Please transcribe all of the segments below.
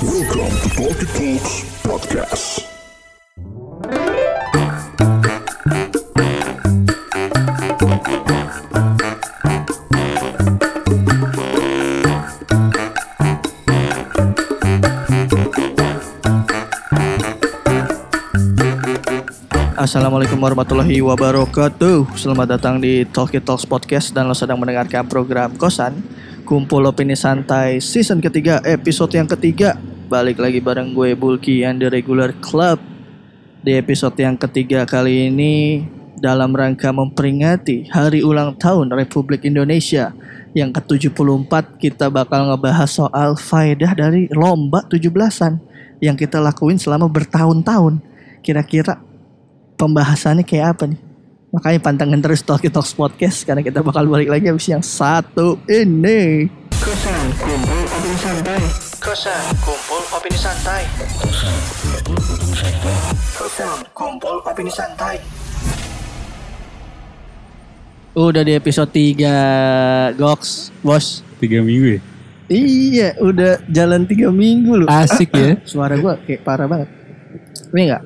Welcome to Talkie Talks Podcast. Assalamualaikum warahmatullahi wabarakatuh Selamat datang di Talkie Talks Podcast Dan lo sedang mendengarkan program Kosan Kumpul Opini Santai Season ketiga Episode yang ketiga Balik lagi bareng gue Bulky and the Regular Club Di episode yang ketiga kali ini Dalam rangka memperingati Hari ulang tahun Republik Indonesia Yang ke-74 Kita bakal ngebahas soal faedah dari lomba 17-an Yang kita lakuin selama bertahun-tahun Kira-kira pembahasannya kayak apa nih? Makanya pantengin terus Talkie Talks Podcast karena kita bakal balik lagi habis yang satu ini. Kosan kumpul opini santai. Kosan kumpul opini santai. Kosan kumpul opini santai. Udah di episode 3 Gox, bos. tiga minggu ya Iya, udah jalan tiga minggu loh. asik ya Suara gua kayak parah banget. Ini enggak?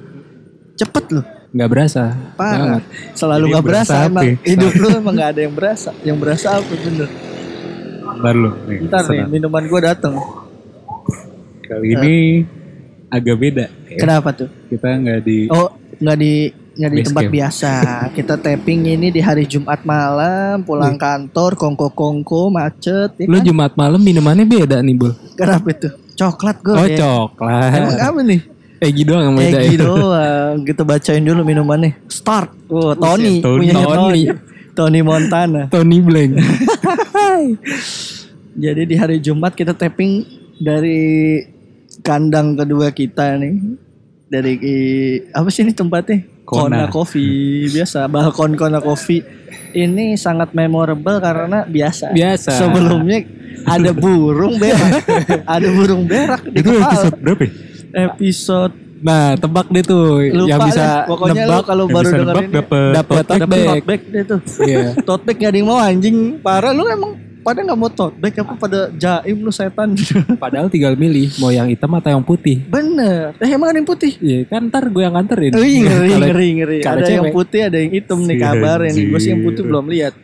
Cepet loh. nggak berasa Parah. Banget. Selalu Jadi nggak berasa berasa emang. apa? Hidup lu emang gak ada yang berasa. Yang berasa apa bener. Ntar lu nih, Ntar nih senang. minuman gua dateng. kali ini agak beda ya. Kenapa tuh? kita nggak di Oh nggak di nggak di Base tempat camp. biasa. Kita tapping ini di hari Jumat malam, pulang kantor, kongko-kongko, macet. Ya Lu kan? Jumat malam minumannya beda nih, Bul. Kenapa itu? Coklat gue. Oh, Emang coklat. apa nih? Egi doang yang beda Egi ya. doang. Kita bacain dulu minumannya. Start. Oh, Tony. Tony. Tony. Tony Montana. Tony Blank. Jadi di hari Jumat kita tapping dari kandang kedua kita nih. Dari apa sih ini tempatnya? Kona Kona. Coffee biasa balkon Kona Coffee ini sangat memorable karena biasa. Biasa. Sebelumnya ada burung berak, ada burung berak di itu kepala. episode berapa ya? Episode Nah, tebak deh tuh lupa yang bisa deh. Pokoknya lu nebak kalau baru nebak ini dapet dapat dapat tote bag. tote bag deh tuh. Iya. tote bag gak ada yang mau anjing parah lu emang pada nggak mau tote bag apa pada jaim lu setan Padahal tinggal milih mau yang hitam atau yang putih. bener eh emang ada yang putih Iya, kan ntar gue yang nganterin. Oh, iya, ngeri, ngeri, ngeri. kalau Ada yang putih, ada yang hitam nih Si kabar ini. Gue sih yang putih belum lihat.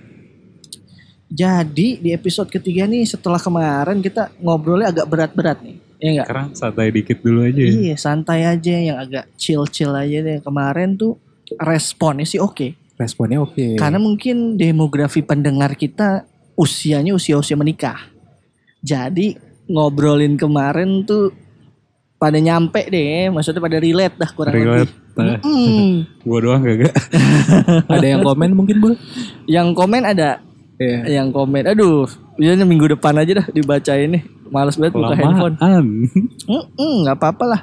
Jadi di episode ketiga nih setelah kemarin kita ngobrolnya agak berat-berat nih. Iya enggak? sekarang santai dikit dulu aja ya. Iya, santai aja yang agak chill-chill aja deh. Kemarin tuh responnya sih oke. Responnya oke. Karena mungkin demografi pendengar kita usianya usia-usia menikah. Jadi ngobrolin kemarin tuh pada nyampe deh, maksudnya pada relate dah kurang relate lebih. nah, Mm. gua doang gak ada yang komen mungkin, Bul? Yang komen ada, Iya. yang komen. Aduh, ya minggu depan aja dah dibacain nih. Males banget buka handphone. kelamaan Mm-mm, nggak apa-apa lah.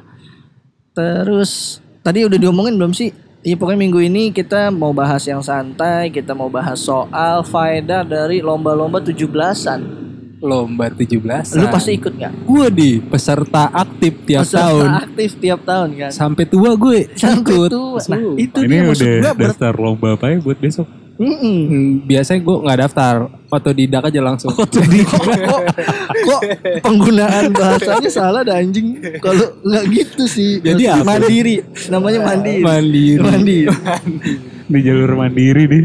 Terus tadi udah diomongin belum sih? Iya pokoknya minggu ini kita mau bahas yang santai, kita mau bahas soal faedah dari lomba-lomba 17-an. Lomba 17. Lu pasti ikut nggak? gue di peserta aktif tiap Peserta tahun. aktif tiap tahun kan. Sampai tua gue Sampai ikut. tua. Nah, itu ini dia maksud udah ber- daftar lomba apa ya buat besok Mm-mm. Hmm, biasanya gue nggak daftar, otodidak aja langsung. kok, kok penggunaan bahasanya salah dah anjing kalau nggak gitu sih Jadi apa? mandiri namanya mandiri Mandiri. mandiri di jalur mandiri nih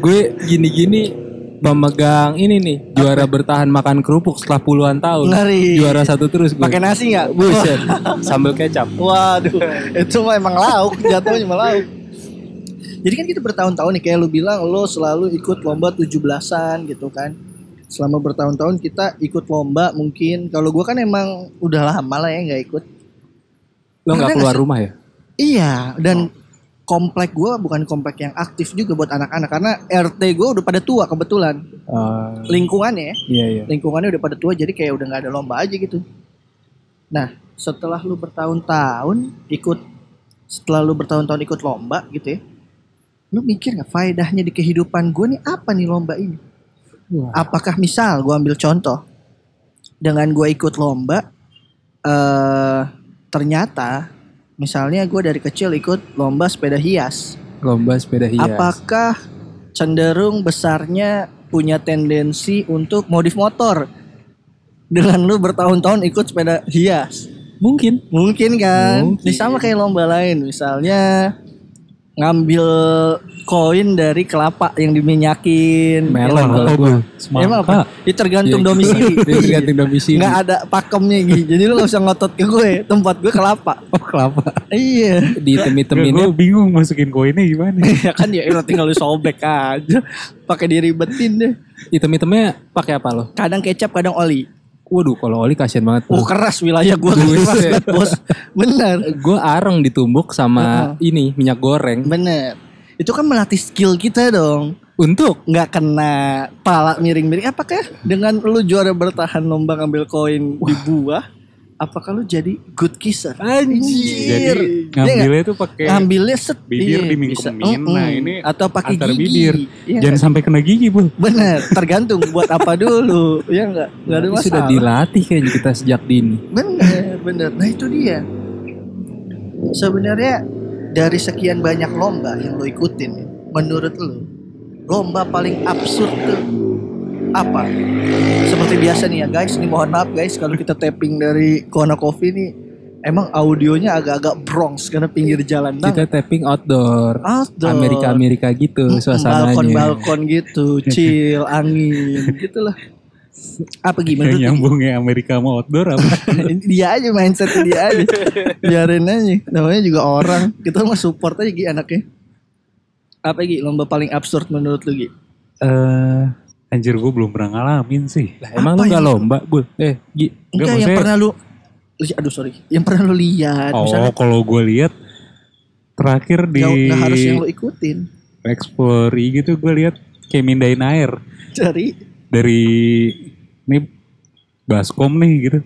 Gue gini-gini memegang ini nih juara bertahan makan kerupuk setelah puluhan tahun. Ngeri. Juara satu terus gue. pakai nasi nggak Buset. Sambal kecap. waduh itu mah emang lauk jatuhnya mah lauk jadi kan kita bertahun-tahun nih kayak lu bilang lo selalu ikut lomba 17-an gitu kan selama bertahun-tahun kita ikut lomba mungkin kalau gua kan emang udah lama lah ya nggak ikut Lo nggak keluar rumah ya? Iya, dan komplek gua bukan komplek yang aktif juga buat anak-anak karena RT gua udah pada tua kebetulan. Lingkungannya ya, iya iya. lingkungannya udah pada tua jadi kayak udah nggak ada lomba aja gitu. Nah, setelah lu bertahun-tahun ikut setelah lu bertahun-tahun ikut lomba gitu ya. Lu mikir nggak faedahnya di kehidupan gue nih apa nih lomba ini? Wah. Apakah misal gua ambil contoh dengan gua ikut lomba eh ternyata misalnya gue dari kecil ikut lomba sepeda hias Lomba sepeda hias. apakah cenderung besarnya punya tendensi untuk modif motor dengan lu bertahun-tahun ikut sepeda hias Mungkin. Mungkin kan. Mungkin. Ini sama kayak lomba lain, misalnya ngambil koin dari kelapa yang diminyakin. Melon Emang kalau gua. Emang apa? Itu tergantung Iya, domisili. Tergantung domisili. Nggak ada pakemnya gitu. Jadi lu gak usah ngotot ke gue. Tempat gue kelapa. Oh kelapa. iya. Di temin-teminnya Gue bingung masukin koinnya gimana. ya kan ya udah tinggal lu sobek aja. Pakai diribetin deh. Hitam-hitamnya pakai apa lo? Kadang kecap, kadang oli. Waduh, kalau oli kasihan banget. Oh keras wilayah gue keras Buset. banget, bos. Bener. Gue areng ditumbuk sama ini minyak goreng. Bener. Itu kan melatih skill kita dong. Untuk nggak kena pala miring-miring apakah dengan lu juara bertahan lomba ngambil koin di buah apakah lu jadi good kisser? Anjir. Jadi Iya ngambilnya tuh pakai ngambilnya set. bibir bisa. Nah, ini atau pakai gigi. bibir. Iya Jangan sampai kena gigi, Bu. bener tergantung buat apa dulu. Ya nggak? Nggak ada Berarti sudah masalah dilatih kayaknya kita sejak dini. bener bener. Nah itu dia. Sebenarnya dari sekian banyak lomba yang lo ikutin menurut lo lomba paling absurd tuh apa seperti biasa nih ya guys ini mohon maaf guys kalau kita tapping dari Kona Coffee nih emang audionya agak-agak Bronx karena pinggir jalan Kita banget tapping outdoor. Outdoor. Amerika-Amerika gitu suasananya. balkon-balkon gitu chill angin gitulah apa gimana Yang nyambungnya Amerika sama outdoor apa? dia aja mindset dia aja biarin aja namanya juga orang kita mah support aja Gi anaknya apa Gi lomba paling absurd menurut lu Gi Eh, anjir gue belum pernah ngalamin sih. Lah, emang lu nggak ini? lomba, Bul? Eh, Gi. enggak yang maksudnya- pernah lu aduh sorry yang pernah lu lihat Oh, misalnya kalau gue lihat terakhir di nggak nggak harus yang lu ikutin Explore gitu gue lihat kayak mindahin air cari dari ini baskom nih gitu.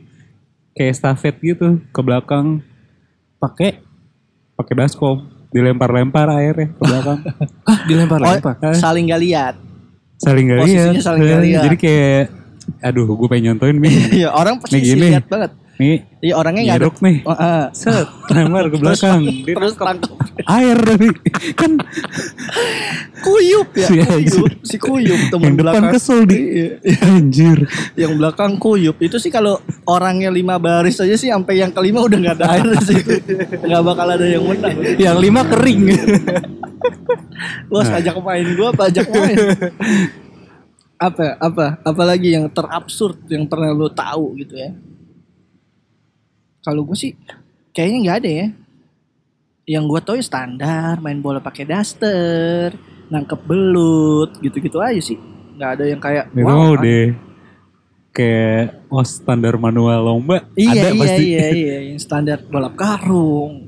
Kayak estafet gitu ke belakang Pakai pakai baskom dilempar-lempar airnya ke belakang. ah dilempar-lempar. oh, saling gak lihat saling gak Posisinya lihat. saling Eh, lihat. Jadi kayak aduh gue pengen nyontoin nih. iya orang pasti lihat banget nih iya orangnya nggak ada nih. Oh, ah. Set, lempar ke belakang. Terus tangkap air tapi kan kuyup ya Si kuyup si kuyup teman yang depan belakang kesel di Iya. anjir. yang belakang kuyup itu sih kalau orangnya lima baris aja sih sampai yang kelima udah nggak ada air di situ nggak bakal ada yang menang Yang lima kering. bos ajak main gua apa ajak main apa apa apalagi yang terabsurd yang pernah lo tahu gitu ya? Kalau gue sih kayaknya nggak ada ya. Yang gue tahu ya standar main bola pakai daster nangkep belut gitu-gitu aja sih. Nggak ada yang kayak wow, mah kan? udah kayak oh standar manual lomba iya ada iya pasti. iya iya. Yang standar balap karung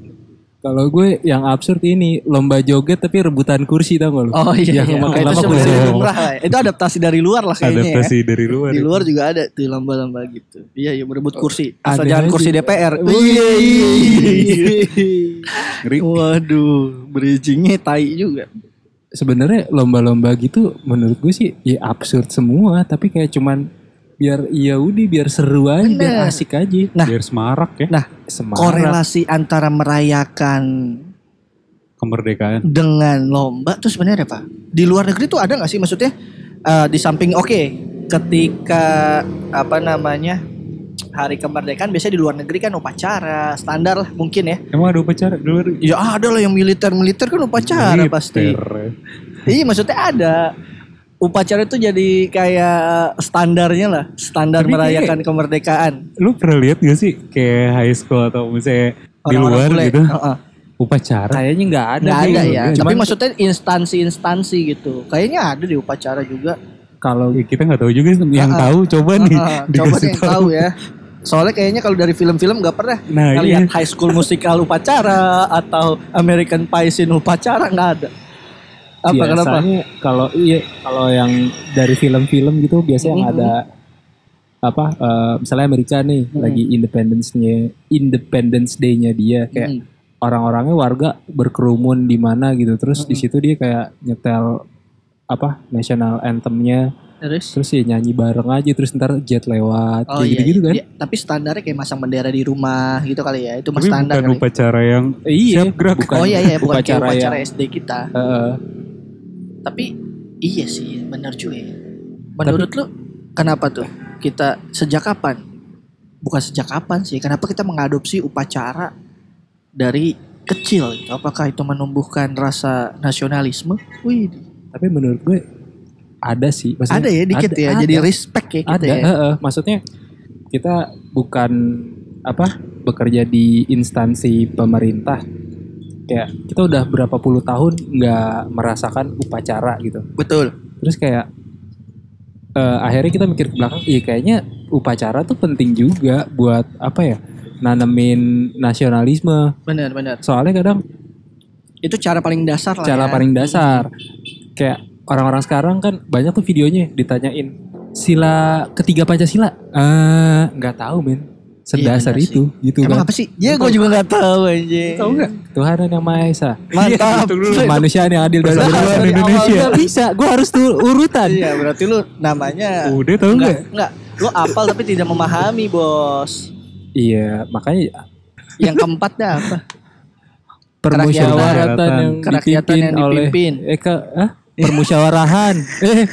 Kalau gue yang absurd ini lomba joget tapi rebutan kursi tau gak lu? oh iya Yang iya. makan itu lama kursi. lumrah lah ya. itu adaptasi dari luar lah kayaknya ya. Adaptasi dari luar. Di luar juga ada tuh lomba-lomba gitu. Iya, iya berebut kursi. Asal Ada jangan kursi DPR. Oh, iya, iya, iya. Ngeri. Waduh, bridgingnya tai juga. Sebenarnya lomba-lomba gitu menurut gue sih ya absurd semua tapi kayak cuman biar iya udah biar seru aja biar Bener. asik aja. Nah, Biar semarak ya nah Semangat. korelasi antara merayakan kemerdekaan. dengan lomba tuh sebenarnya apa? Di luar negeri tuh ada nggak sih maksudnya eh, di samping oke ketika apa namanya hari kemerdekaan biasanya di luar negeri kan upacara standar lah mungkin ya. Emang ada upacara di luar? Ya ada lah yang militer-militer kan upacara Militer. pasti. Iya maksudnya ada. Upacara itu jadi kayak standarnya lah, standar Tapi merayakan kemerdekaan. Lu pernah lihat gak sih kayak high school atau misalnya di Orang-orang luar bule. gitu Heeh. upacara? Kayaknya nggak ada. Nggak ada ya. Tapi Cuman maksudnya instansi-instansi gitu. Kayaknya ada di upacara juga. kalau Ya, kita nggak tahu juga sih. yang Ah, tahu coba nih Heeh, coba yang tahu ya. Soalnya kayaknya kalau dari film-film nggak pernah Nah, ngeliat iya. high school musical upacara atau American Pie scene upacara nggak ada. Apa kenapa? biasanya kalau iya kalau yang dari film-film gitu biasanya yang Mhm. ada apa eh, misalnya Amerika nih Mhm. lagi Independence-nya Independence Day-nya dia kayak Hmm. orang-orangnya warga berkerumun di mana gitu terus di Mhm. situ dia kayak nyetel apa national anthem-nya Terus? terus ya nyanyi bareng aja terus ntar jet lewat Oh kayak iya, gitu-gitu kan iya. Tapi standarnya kayak masang bendera di rumah gitu kali ya. Itu mah Tapi standar bukan kali. upacara yang iya siap gerak. bukan oh iya iya bukan kayak upacara upacara yang- SD kita. Heeh. Tapi iya sih benar juga ya. Menurut lu kenapa tuh kita sejak kapan bukan sejak kapan sih? Kenapa kita mengadopsi upacara dari kecil? Gitu? Apakah itu menumbuhkan rasa nasionalisme? Wih, Tapi menurut gue ada sih. Maksudnya, ada ya dikit ada- ya. ada. Jadi respect ya kita ada. ya. Maksudnya kita bukan apa bekerja di instansi pemerintah. Kayak kita udah berapa puluh tahun nggak merasakan upacara gitu. Betul. Terus kayak eh, akhirnya kita mikir ke belakang, iya kayaknya upacara tuh penting juga buat apa ya? Nanemin nasionalisme. Benar, benar. Soalnya kadang Itu cara paling dasar lah. cara ya. paling dasar. Kayak orang-orang sekarang kan banyak tuh videonya ditanyain sila ketiga Pancasila. Eh, nggak tahu men. Sedasar benar itu gitu Emang kan. apa sih? Ya gue juga nggak tahu anjing. Tahu nggak? Tuhan yang Maha Esa. Mantap. Manusia yang adil dan beradab. Indonesia. Bisa, gue harus tuh urutan. Iya, berarti lu namanya Udah tau enggak, nggak? enggak. Lu apal tapi tidak memahami, Bos. Iya, makanya Yang keempat dah apa? permusyawaratan yang dipimpin, yang dipimpin. oleh eh ke ah? permusyawarahan eh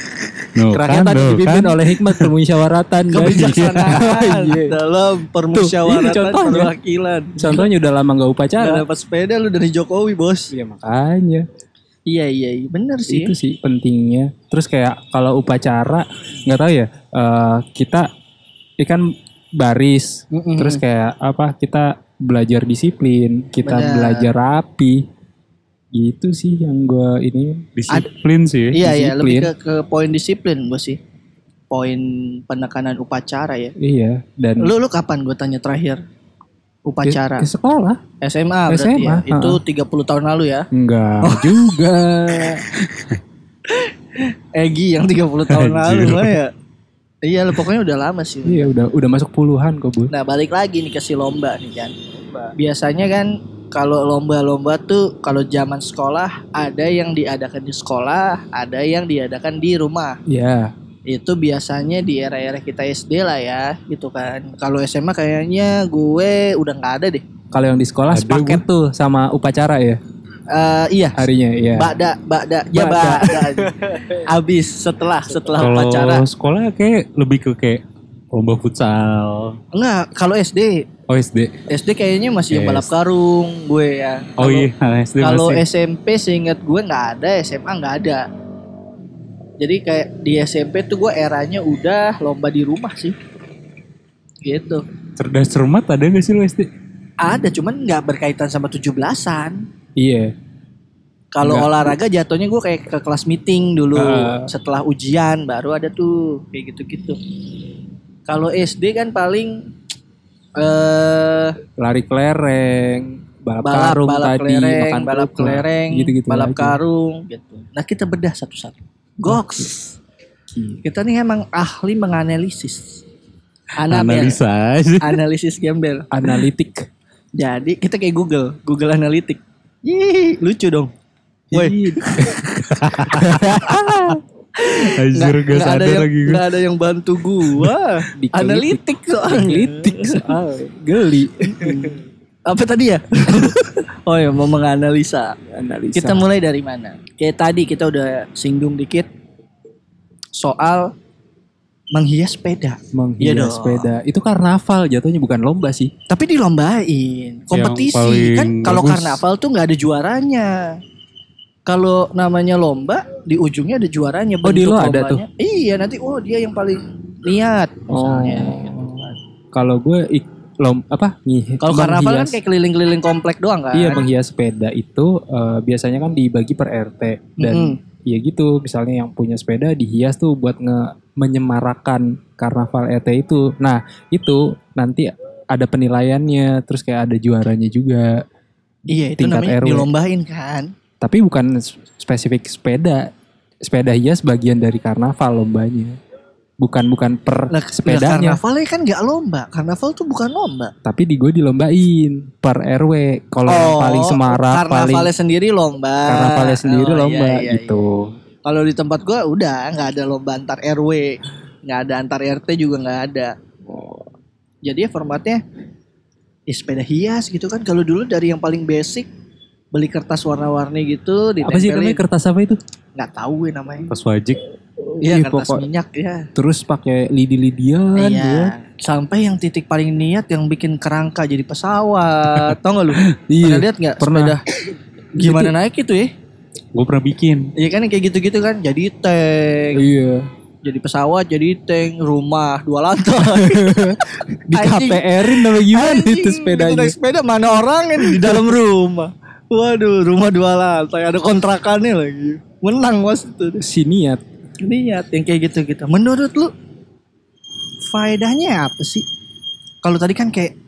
No, kerakyatan kan, no, dipimpin kan? oleh hikmat permusyawaratan Kebijaksanaan Iya. dalam Tuh, permusyawaratan ini contohnya. perwakilan. contohnya udah lama Gak upacara dapat sepeda lu dari Jokowi, Bos. ya makanya Iya, iya, iya. bener sih. itu sih pentingnya terus kayak kalau upacara nggak tahu ya eh, kita ikan baris Mm-mm. terus kayak apa kita belajar disiplin kita Benar. belajar rapi gitu sih yang gue ini Disiplin sih. Iya, iya, lebih disiplin. ke, ke poin disiplin gue sih. Poin penekanan upacara ya. iya dan Lu lu kapan gue tanya terakhir? Upacara Di sekolah SMA berarti SMA, ya. Itu ha-ha. 30 tahun lalu ya. Enggak juga. Egi yang 30 tahun lalu mah ya. Iya, lu pokoknya udah lama sih. iya udah udah masuk puluhan kok bu. Nah, balik lagi nih ke si lomba nih kan. Biasanya kan kalau lomba-lomba tuh kalau zaman sekolah ada yang diadakan di sekolah, ada yang diadakan di rumah. Ya Itu biasanya di era-era kita SD lah ya, gitu kan. Kalau SMA kayaknya gue udah nggak ada deh. kalau yang di sekolah Ada, sepaket tuh sama upacara ya Eh, iya, harinya ya. Bada, bada, ya Bada. bada. Abis setelah setelah Kalau upacara. sekolah kayak lebih ke kayak lomba futsal. Enggak, kalau SD, Oh SD. SD kayaknya masih yang Yes. balap karung gue ya. Oh Kalau- iya SD Kalau. SMP seingat gue nggak ada, SMA nggak ada. Jadi kayak di SMP tuh gue eranya udah lomba di rumah sih. Gitu. Cerdas cermat ada gak sih lo SD? Ada, cuman nggak berkaitan sama 17-an. Iya. Kalau olahraga jatuhnya gue kayak ke kelas meeting dulu. Ah. Setelah ujian baru ada tuh kayak gitu-gitu. Kalau SD kan paling eh Lari kelereng, balap, balap karung balap tadi, kelereng, makan balap kerupuk, kelereng, gitu-gitu balap aja. karung gitu. Nah, kita bedah satu-satu. Goks. Kita nih emang ahli menganalisis. Anabel. Analisa. Analisis gembel. Analitik. Jadi kita kayak Google, Google Analytics. Ih, lucu dong. Woi, Anjir gak ada sadar yang lagi gue. nggak ada yang bantu gua. Analitik soalnya. Analitik soal geli. Apa tadi ya? oh ya, mau menganalisa. Analisa. Kita mulai dari mana? Kayak tadi kita udah singgung dikit soal menghias sepeda. Menghias dong. sepeda. Itu karnaval jatuhnya bukan lomba sih. Tapi dilombain, kompetisi kan. Kalau karnaval tuh nggak ada juaranya. Kalau namanya lomba di ujungnya ada juaranya. Oh, di bentuk lo ada lombanya. Iya nanti oh dia yang paling niat misalnya. Oh. gitu kan. Kalau gue lom apa? Kalau karnaval kan kayak keliling-keliling komplek doang kan. Iya menghias sepeda itu eh, biasanya kan dibagi per RT dan Mm-mm. ya gitu misalnya yang punya sepeda dihias tuh buat nge menyemarakan karnaval RT itu. Nah itu nanti ada penilaiannya terus kayak ada juaranya juga. Iya itu tingkat namanya RW. dilombain kan. Tapi bukan spesifik sepeda. Sepeda hias bagian dari karnaval lombanya. Bukan bukan per Lah, sepedanya. lah, karnavalnya kan nggak lomba. Karnaval tuh bukan lomba. tapi di gue dilombain per RW. Kalau yang paling semarak, paling karnavalnya sendiri lomba. karnavalnya sendiri Oh, lomba iya, iya, gitu. iya. Kalau di tempat gua udah nggak ada lomba antar RW, nggak ada antar RT juga nggak ada. Jadi ya formatnya ya sepeda hias gitu kan. Kalau dulu dari yang paling basic beli kertas warna-warni gitu Apa sih namanya kertas apa itu? Nggak tahu ya namanya. Pas wajik. Iya Ih, kertas pokok- minyak ya. Terus pakai lidi-lidian Iya. ya. sampai yang titik paling niat yang bikin kerangka jadi pesawat. Tau gak lu? Iya, Pernah lihat nggak pernah. sepeda? Gimana naik itu ya? Gue pernah bikin. Iya kan kayak gitu-gitu kan jadi tank, Iya. jadi pesawat, jadi tank, rumah dua lantai. Di. KPR-in apa gimana Anjing, itu sepedanya? naik sepeda mana orang di dalam rumah. Waduh, rumah dua lantai ada kontrakannya lagi. Menang mas itu. Si niat. Niat yang kayak gitu-gitu. Menurut lu faedahnya apa sih? Kalau tadi kan kayak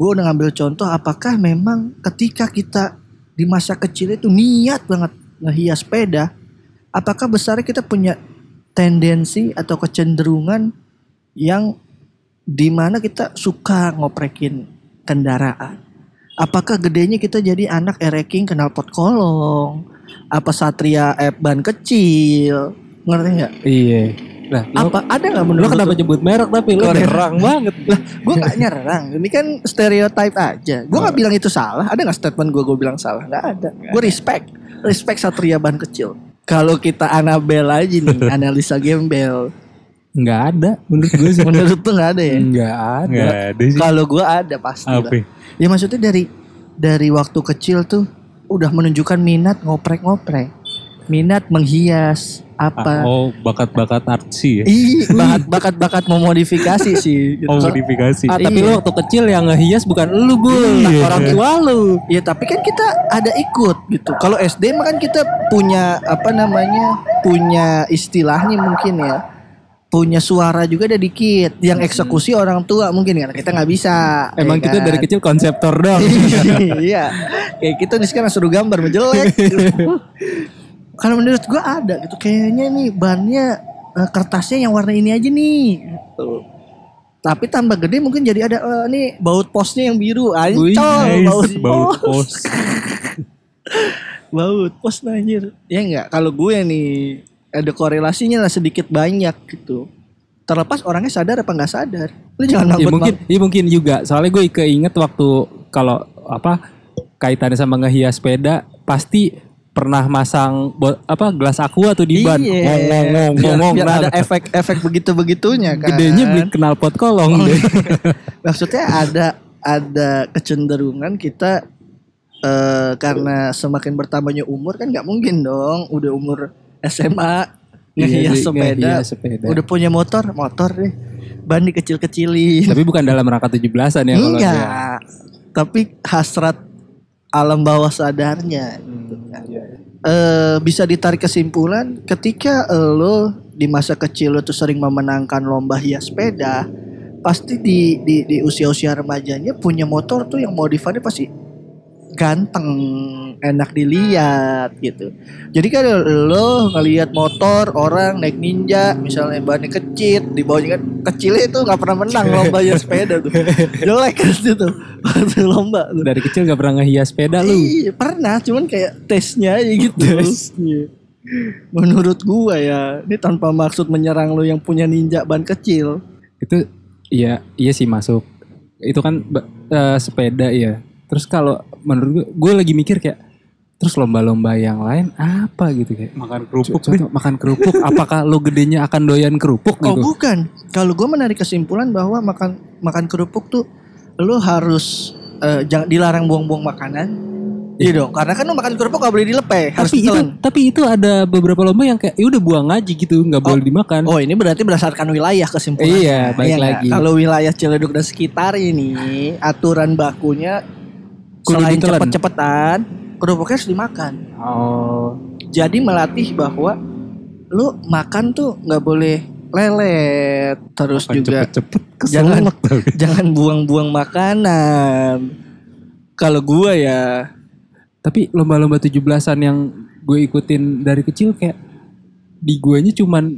gue udah ngambil contoh apakah memang ketika kita di masa kecil itu niat banget ngehias sepeda apakah besarnya kita punya tendensi atau kecenderungan yang di mana kita suka ngoprekin kendaraan apakah gedenya kita jadi anak ereking kenal pot kolong apa satria eh, ban kecil ngerti nggak Iya. Lo, apa ada nggak lo menurut kenapa lu? nyebut merek tapi lo nyerang banget. Lah, gue gak nyerang. Ini kan stereotype aja. Gue Oh. gak bilang itu salah. Ada gak statement gue gue bilang salah? Gak ada. Gue respect. Respect Satria Ban kecil. Kalau kita Anabel aja nih, analisa gembel. Enggak ada menurut gue sih. Menurut tuh gak ada ya? Enggak ada. Nggak ada sih. Kalau gue ada pasti. Apa? lah. Ya maksudnya dari dari waktu kecil tuh udah menunjukkan minat ngoprek-ngoprek. Minat menghias apa. Ah, oh, bakat-bakat artsy ya. Ih, bakat- bakat-bakat memodifikasi sih. gitu. Oh, modifikasi. Ah, tapi Iya. waktu kecil yang ngehias bukan lu, Bul. Iya. Orang tua lu. Ya tapi kan kita ada ikut gitu. Kalau SD mah kan kita punya apa namanya punya istilahnya mungkin ya punya suara juga ada dikit. Yang eksekusi orang tua mungkin kan kita nggak bisa. Emang ya kita kan? dari kecil konseptor dong. iya. Kayak kita nih sekarang suruh gambar menjelek. Kalau menurut gua ada gitu kayaknya nih bannya eh, kertasnya yang warna ini aja nih. Gitu. Tapi tambah gede mungkin jadi ada eh, nih baut posnya yang biru. Ancol Nice, baut, baut pos. baut pos anjir. Ya enggak, kalau gue nih ada korelasinya lah sedikit banyak gitu. Terlepas orangnya sadar apa nggak sadar. Lu jangan ya mungkin, ya mungkin juga. Soalnya gue keinget waktu kalau apa kaitannya sama ngehias sepeda pasti pernah masang apa gelas aqua tuh di ban. Iya. Ngong, ngong, ngong, Biar, biar Nah, ada efek-efek begitu-begitunya kan. Gedenya beli knalpot kolong deh. Maksudnya ada ada kecenderungan kita eh karena semakin bertambahnya umur kan nggak mungkin dong udah umur SMA Iya ngehias sih, sepeda. ngehias sepeda. Udah punya motor, motor deh. Ban dikecil-kecilin. Tapi bukan dalam rangka 17-an ya kalau. Enggak. Tapi hasrat alam bawah sadarnya gitu Hmm, kan. iya. Eh, bisa ditarik kesimpulan ketika lo di masa kecil lo tuh sering memenangkan lomba hias sepeda, pasti di di di usia-usia remajanya punya motor tuh yang modifannya pasti ganteng, enak dilihat gitu. Jadi kan lo ngelihat motor orang naik ninja, misalnya bannya kecil, di bawahnya kan kecilnya itu nggak pernah menang lomba hias sepeda tuh, jelek kan itu waktu lomba tuh. Dari kecil gak pernah ngehias sepeda lu. Iya pernah, cuman kayak tesnya aja gitu. Iya. Menurut gua ya, ini tanpa maksud menyerang lo yang punya ninja ban kecil. Itu iya iya sih masuk. Itu kan eh, sepeda ya. Terus kalau menurut gue, gue lagi mikir kayak terus lomba-lomba yang lain apa gitu kayak Makan kerupuk. Contoh, makan kerupuk apakah lo gedenya akan doyan kerupuk Oh gitu bukan, kalau gua menarik kesimpulan bahwa makan makan kerupuk tuh lo harus eh, jangan dilarang buang-buang makanan. Iya dong, karena kan lo makan kerupuk gak boleh dilepeh, harus tapi itu ditelan. tapi itu ada beberapa lomba yang kayak ya udah buang aja gitu nggak boleh dimakan Oh ini berarti berdasarkan wilayah kesimpulan. Iya, balik nggak? lagi. Kalau wilayah Ciledug dan sekitar ini aturan bakunya Kudu selain ditelan. cepet-cepetan, kerupuknya harus dimakan. oh Jadi melatih bahwa lu makan tuh nggak boleh lelet, terus Makan juga cepet-cepet jangan keselak tau. jangan buang-buang makanan. Kalau gua ya, tapi lomba-lomba 17-an yang gue ikutin dari kecil kayak di guanya cuman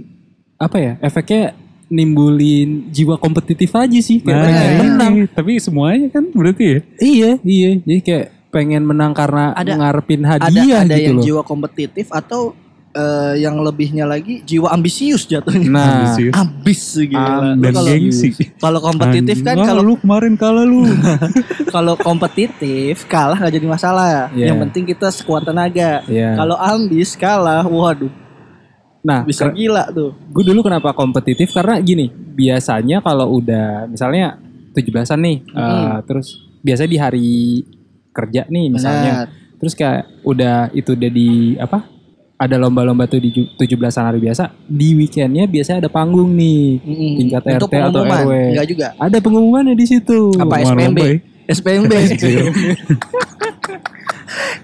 apa ya efeknya nimbulin jiwa kompetitif aja sih kayak Nah, pengen iya. menang. Tapi semuanya kan berarti ya. iya iya jadi kayak pengen menang karena Ada- ngarepin ada hadiah ada gitu yang loh jiwa kompetitif atau eh, yang lebihnya lagi jiwa ambisius jatuhnya. nah Ambisius. Ambis gila. Dan kalau gengsi. kalau kompetitif kan kalau lu kemarin kalah lu. kalau kompetitif kalah nggak jadi masalah. Iya. Yang penting kita sekuat tenaga. Iya. Kalau ambis kalah, waduh. Nah, Bisa gila tuh. gue dulu kenapa kompetitif karena gini biasanya kalau udah misalnya 17-an nih eh, terus biasa di hari kerja nih misalnya Benar. terus kayak udah itu udah di apa ada lomba-lomba tuh di ju- 17-an hari biasa di weekendnya biasanya ada panggung nih Mm-mm. tingkat Itu RT atau. RW Enggak juga. ada pengumumannya di situ Apa SPMB? ya? SPMB.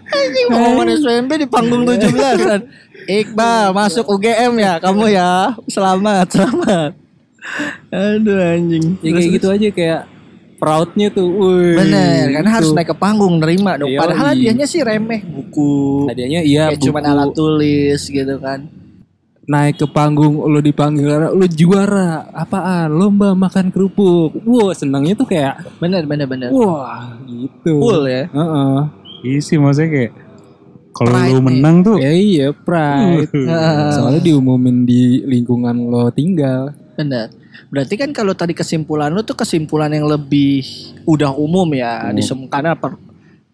Anjing pengumuman SPMB di panggung 17-an. Iqbal masuk UGM ya kamu ya. Selamat, selamat. Aduh anjing. ya kayak gitu aja kayak proudnya tuh wih, Bener, karena harus gitu. naik ke panggung nerima dong. Yoi. Padahal hadiahnya sih remeh, buku. hadiahnya iya Kayak cuman buku. alat tulis gitu kan. naik ke panggung lo dipanggil lo juara apaan lomba makan kerupuk wow senangnya tuh kayak Bener, bener, bener. wah gitu Cool ya. Heeh. Iya sih maksudnya kayak kalau lu menang tuh ya iya pride soalnya diumumin di lingkungan lo tinggal Bener. Berarti kan kalau tadi kesimpulan lu tuh kesimpulan yang lebih udah umum ya. Umum. Disem- karena per-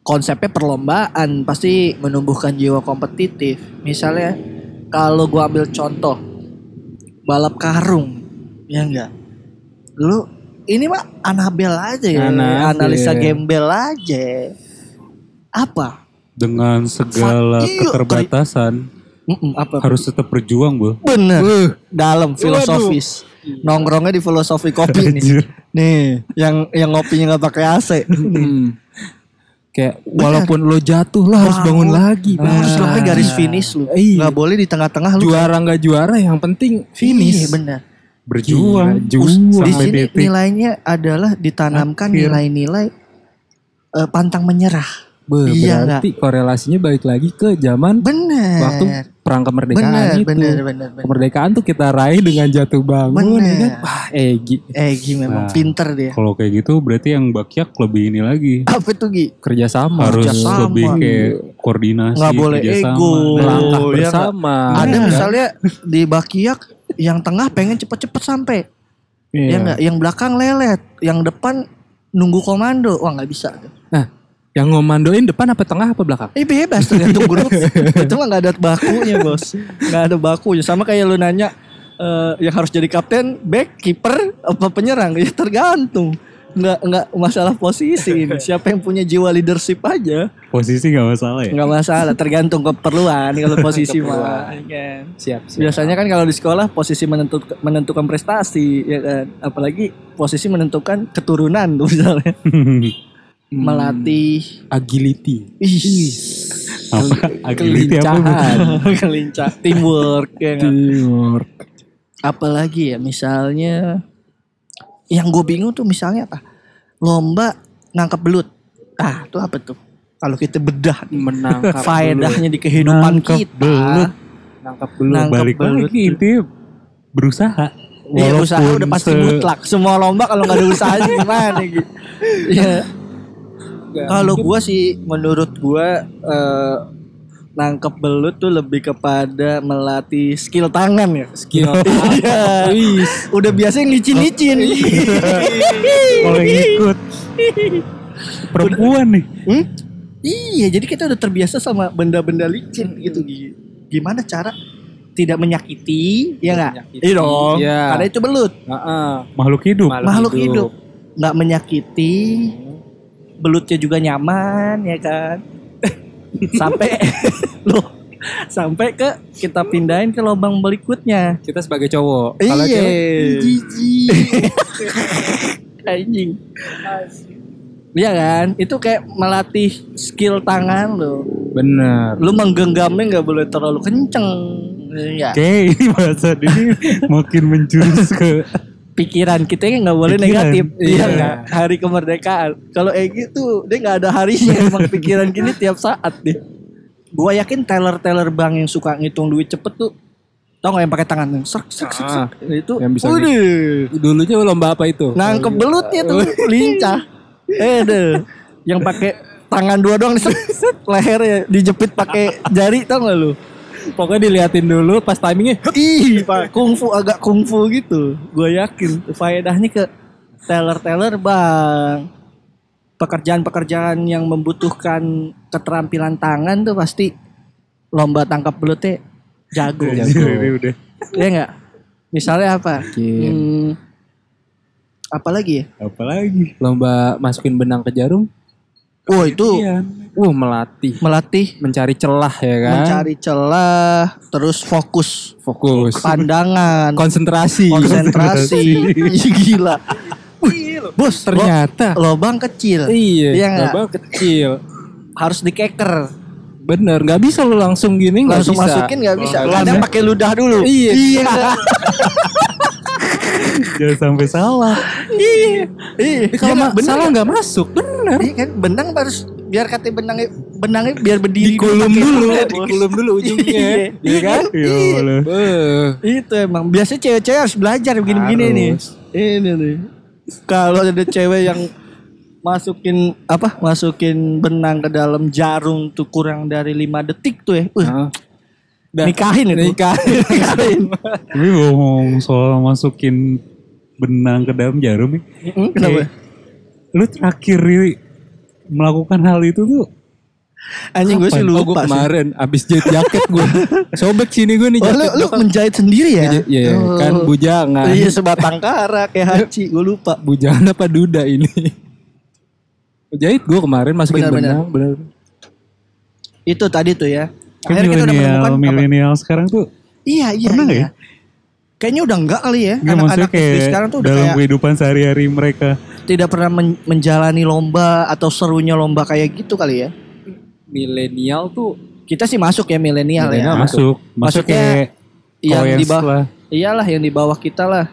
konsepnya perlombaan pasti menumbuhkan jiwa kompetitif. Misalnya kalau gua ambil contoh balap karung, ya enggak? Lu ini mah Anabel aja ya, Anabel. analisa gembel aja. Apa? Dengan segala you. keterbatasan Mm-mm, apa? harus tetap berjuang, Bu. Bener. Dalam filosofis. Nongkrongnya di filosofi kopi nih. Nih, yang yang ngopinya nggak pakai AC. Hmm. kayak walaupun lo jatuh lo harus bangun lagi Lu harus sampai garis finish lu. Iya. Nggak boleh di tengah-tengah lu. juara nggak juara yang penting Iya, finish benar. Berjuang. Gila. Di sini titik. nilainya adalah ditanamkan nilai-nilai eh, pantang menyerah. Be, Iya berarti korelasinya balik lagi ke zaman Bener. waktu perang kemerdekaan bener, itu. bener, bener, bener. Kemerdekaan tuh kita raih dengan jatuh bangun Bener. ya kan. Wah, Egi Eh, Gi memang Nah. pinter dia. Kalau kayak gitu berarti yang bakyak lebih ini lagi. Apa tuh Gi? kerjasama Harus Kerjasama. lebih kayak koordinasi, Nggak boleh kerjasama. ego. melangkah Oh, iya bersama. Ada Iya. misalnya di Bakiak yang tengah pengen cepet-cepet sampai. Iya. Ya enggak? Yang belakang lelet, yang depan nunggu komando. Wah, nggak bisa tuh. Nah, yang ngomandoin depan apa tengah apa belakang? Eh bebas tergantung grup. itu mah gak ada bakunya bos. Gak ada bakunya. Sama kayak lu nanya eh, yang harus jadi kapten, back, kiper, apa penyerang? Ya tergantung. Nggak nggak masalah posisi ini. Siapa yang punya jiwa leadership aja, Posisi nggak masalah ya. nggak masalah. Tergantung keperluan kalau posisi mah. Kan. Siap, siap. Biasanya kan kalau di sekolah posisi menentukan menentukan prestasi, ya kan. Apalagi posisi menentukan keturunan tuh misalnya. Hmm, Melatih, agility. ih, apa? Agility? Kelincahan. kelincah, teamwork, ya nggak? Teamwork. apalagi ya misalnya yang gue bingung tuh misalnya apa lomba nangkap belut ah itu apa tuh kalau kita bedah Menangkap faedahnya di kehidupan Nangkap kita belut. Nangkap belum. Nangkap Balik belut. lagi intinya berusaha. Iya usaha Walaupun udah pasti se- mutlak semua lomba kalau nggak ada usahanya gimana gitu ya kalau gue sih menurut gue eh, nangkep belut tuh lebih kepada melatih skill tangan ya skill. Iya. Wis. udah biasa licin-licin Kalau ikut perempuan nih. Hmm? Iya, jadi kita udah terbiasa sama benda-benda licin gitu. Gi. Gimana cara tidak menyakiti, ya nggak? Iya dong. iya. Karena itu belut, Heeh. Makhluk hidup. makhluk hidup. nggak menyakiti, belutnya juga nyaman, ya kan? sampai loh, sampai ke kita pindahin ke lubang berikutnya. Kita sebagai cowok. Kalau Iya. cewek, jijik. Anjing. Iya kan? Itu kayak melatih skill tangan lo. Bener. lu menggenggamnya nggak boleh terlalu kenceng ya Oke, ini bahasa ini makin menjurus ke pikiran kita nggak boleh Pikiran. negatif. Iya. Iya. nggak? Hari kemerdekaan. Kalau Egi tuh dia nggak ada harinya. Emang pikiran gini tiap saat deh gua yakin teller teller bank yang suka ngitung duit cepet tuh tau nggak yang pakai tangan yang serk serk serk, serk. itu Yang bisa Udah. Dulunya lomba apa itu? nangkep belutnya tuh lincah. Eh deh. Yang pakai tangan dua doang set, lehernya dijepit pakai jari tau gak lu Pokoknya diliatin dulu pas timingnya. Ih, Pak, kungfu agak kungfu gitu. Gue yakin faedahnya ke teller-teller bang. Pekerjaan-pekerjaan yang membutuhkan keterampilan tangan tuh pasti lomba tangkap belutnya jago. Jago. Udah. Iya enggak? Misalnya apa? Hmm, apa lagi ya? Apalagi. Lomba masukin benang ke jarum. Oh itu Iya. Wah melatih. melatih Mencari celah ya kan. mencari celah, terus fokus, Fokus. pandangan, Konsentrasi. konsentrasi. Gila. Wih, bos, Ternyata. lo- lobang kecil. Iya. Iya nggak? lubang kecil. Harus dikeker. Bener. Nggak bisa lu langsung gini. nggak Langsung bisa. masukin nggak bisa. Kadang ya. pakai ludah dulu. Iya. Iya. Jangan sampai salah. Iya. Iya. Kalau bener salah nggak? masuk. Bener. Iya kan benang harus biar kata benangnya benangnya biar berdiri Dikulum dulu. ludah. Dikulum dulu ujungnya. Iya. Iya kan? Iya. Beuh. Itu emang biasanya cewek-cewek harus belajar begini-begini nih. Ini nih. Kalau ada cewek yang masukin apa? Masukin benang ke dalam jarum tuh kurang dari 5 detik tuh ya. Uh, Dah. nikahin itu. Nikahin. nikahin. Tapi ngomong soal masukin benang ke dalam jarum nih. Hmm, Kenapa? Kayak, Lu terakhir ini melakukan hal itu tuh Anjing gue sih Oh, gue lupa sih. kemarin abis jahit jaket gue. Sobek sini gue nih Oh, lu, jaket. lu menjahit sendiri ya? Iya, Oh. kan bujangan. Iya sebatang kara kayak haji, gue lupa. Bujangan apa duda ini? Jahit gue kemarin masukin benang, bener. Itu tadi tuh ya. Akhirnya kita udah milenial menemukan milenial sekarang tuh Iya, iya. Pernah nggak iya. Kayaknya udah enggak kali ya. Anak-anak kayak sekarang tuh udah dalam kayak kehidupan sehari-hari mereka tidak pernah men- menjalani lomba atau serunya lomba kayak gitu kali ya. Milenial tuh Kita sih masuk ya milenial ya. Masuk masuk Maksudnya kayak Yang di bawah iyalah yang di bawah kita lah.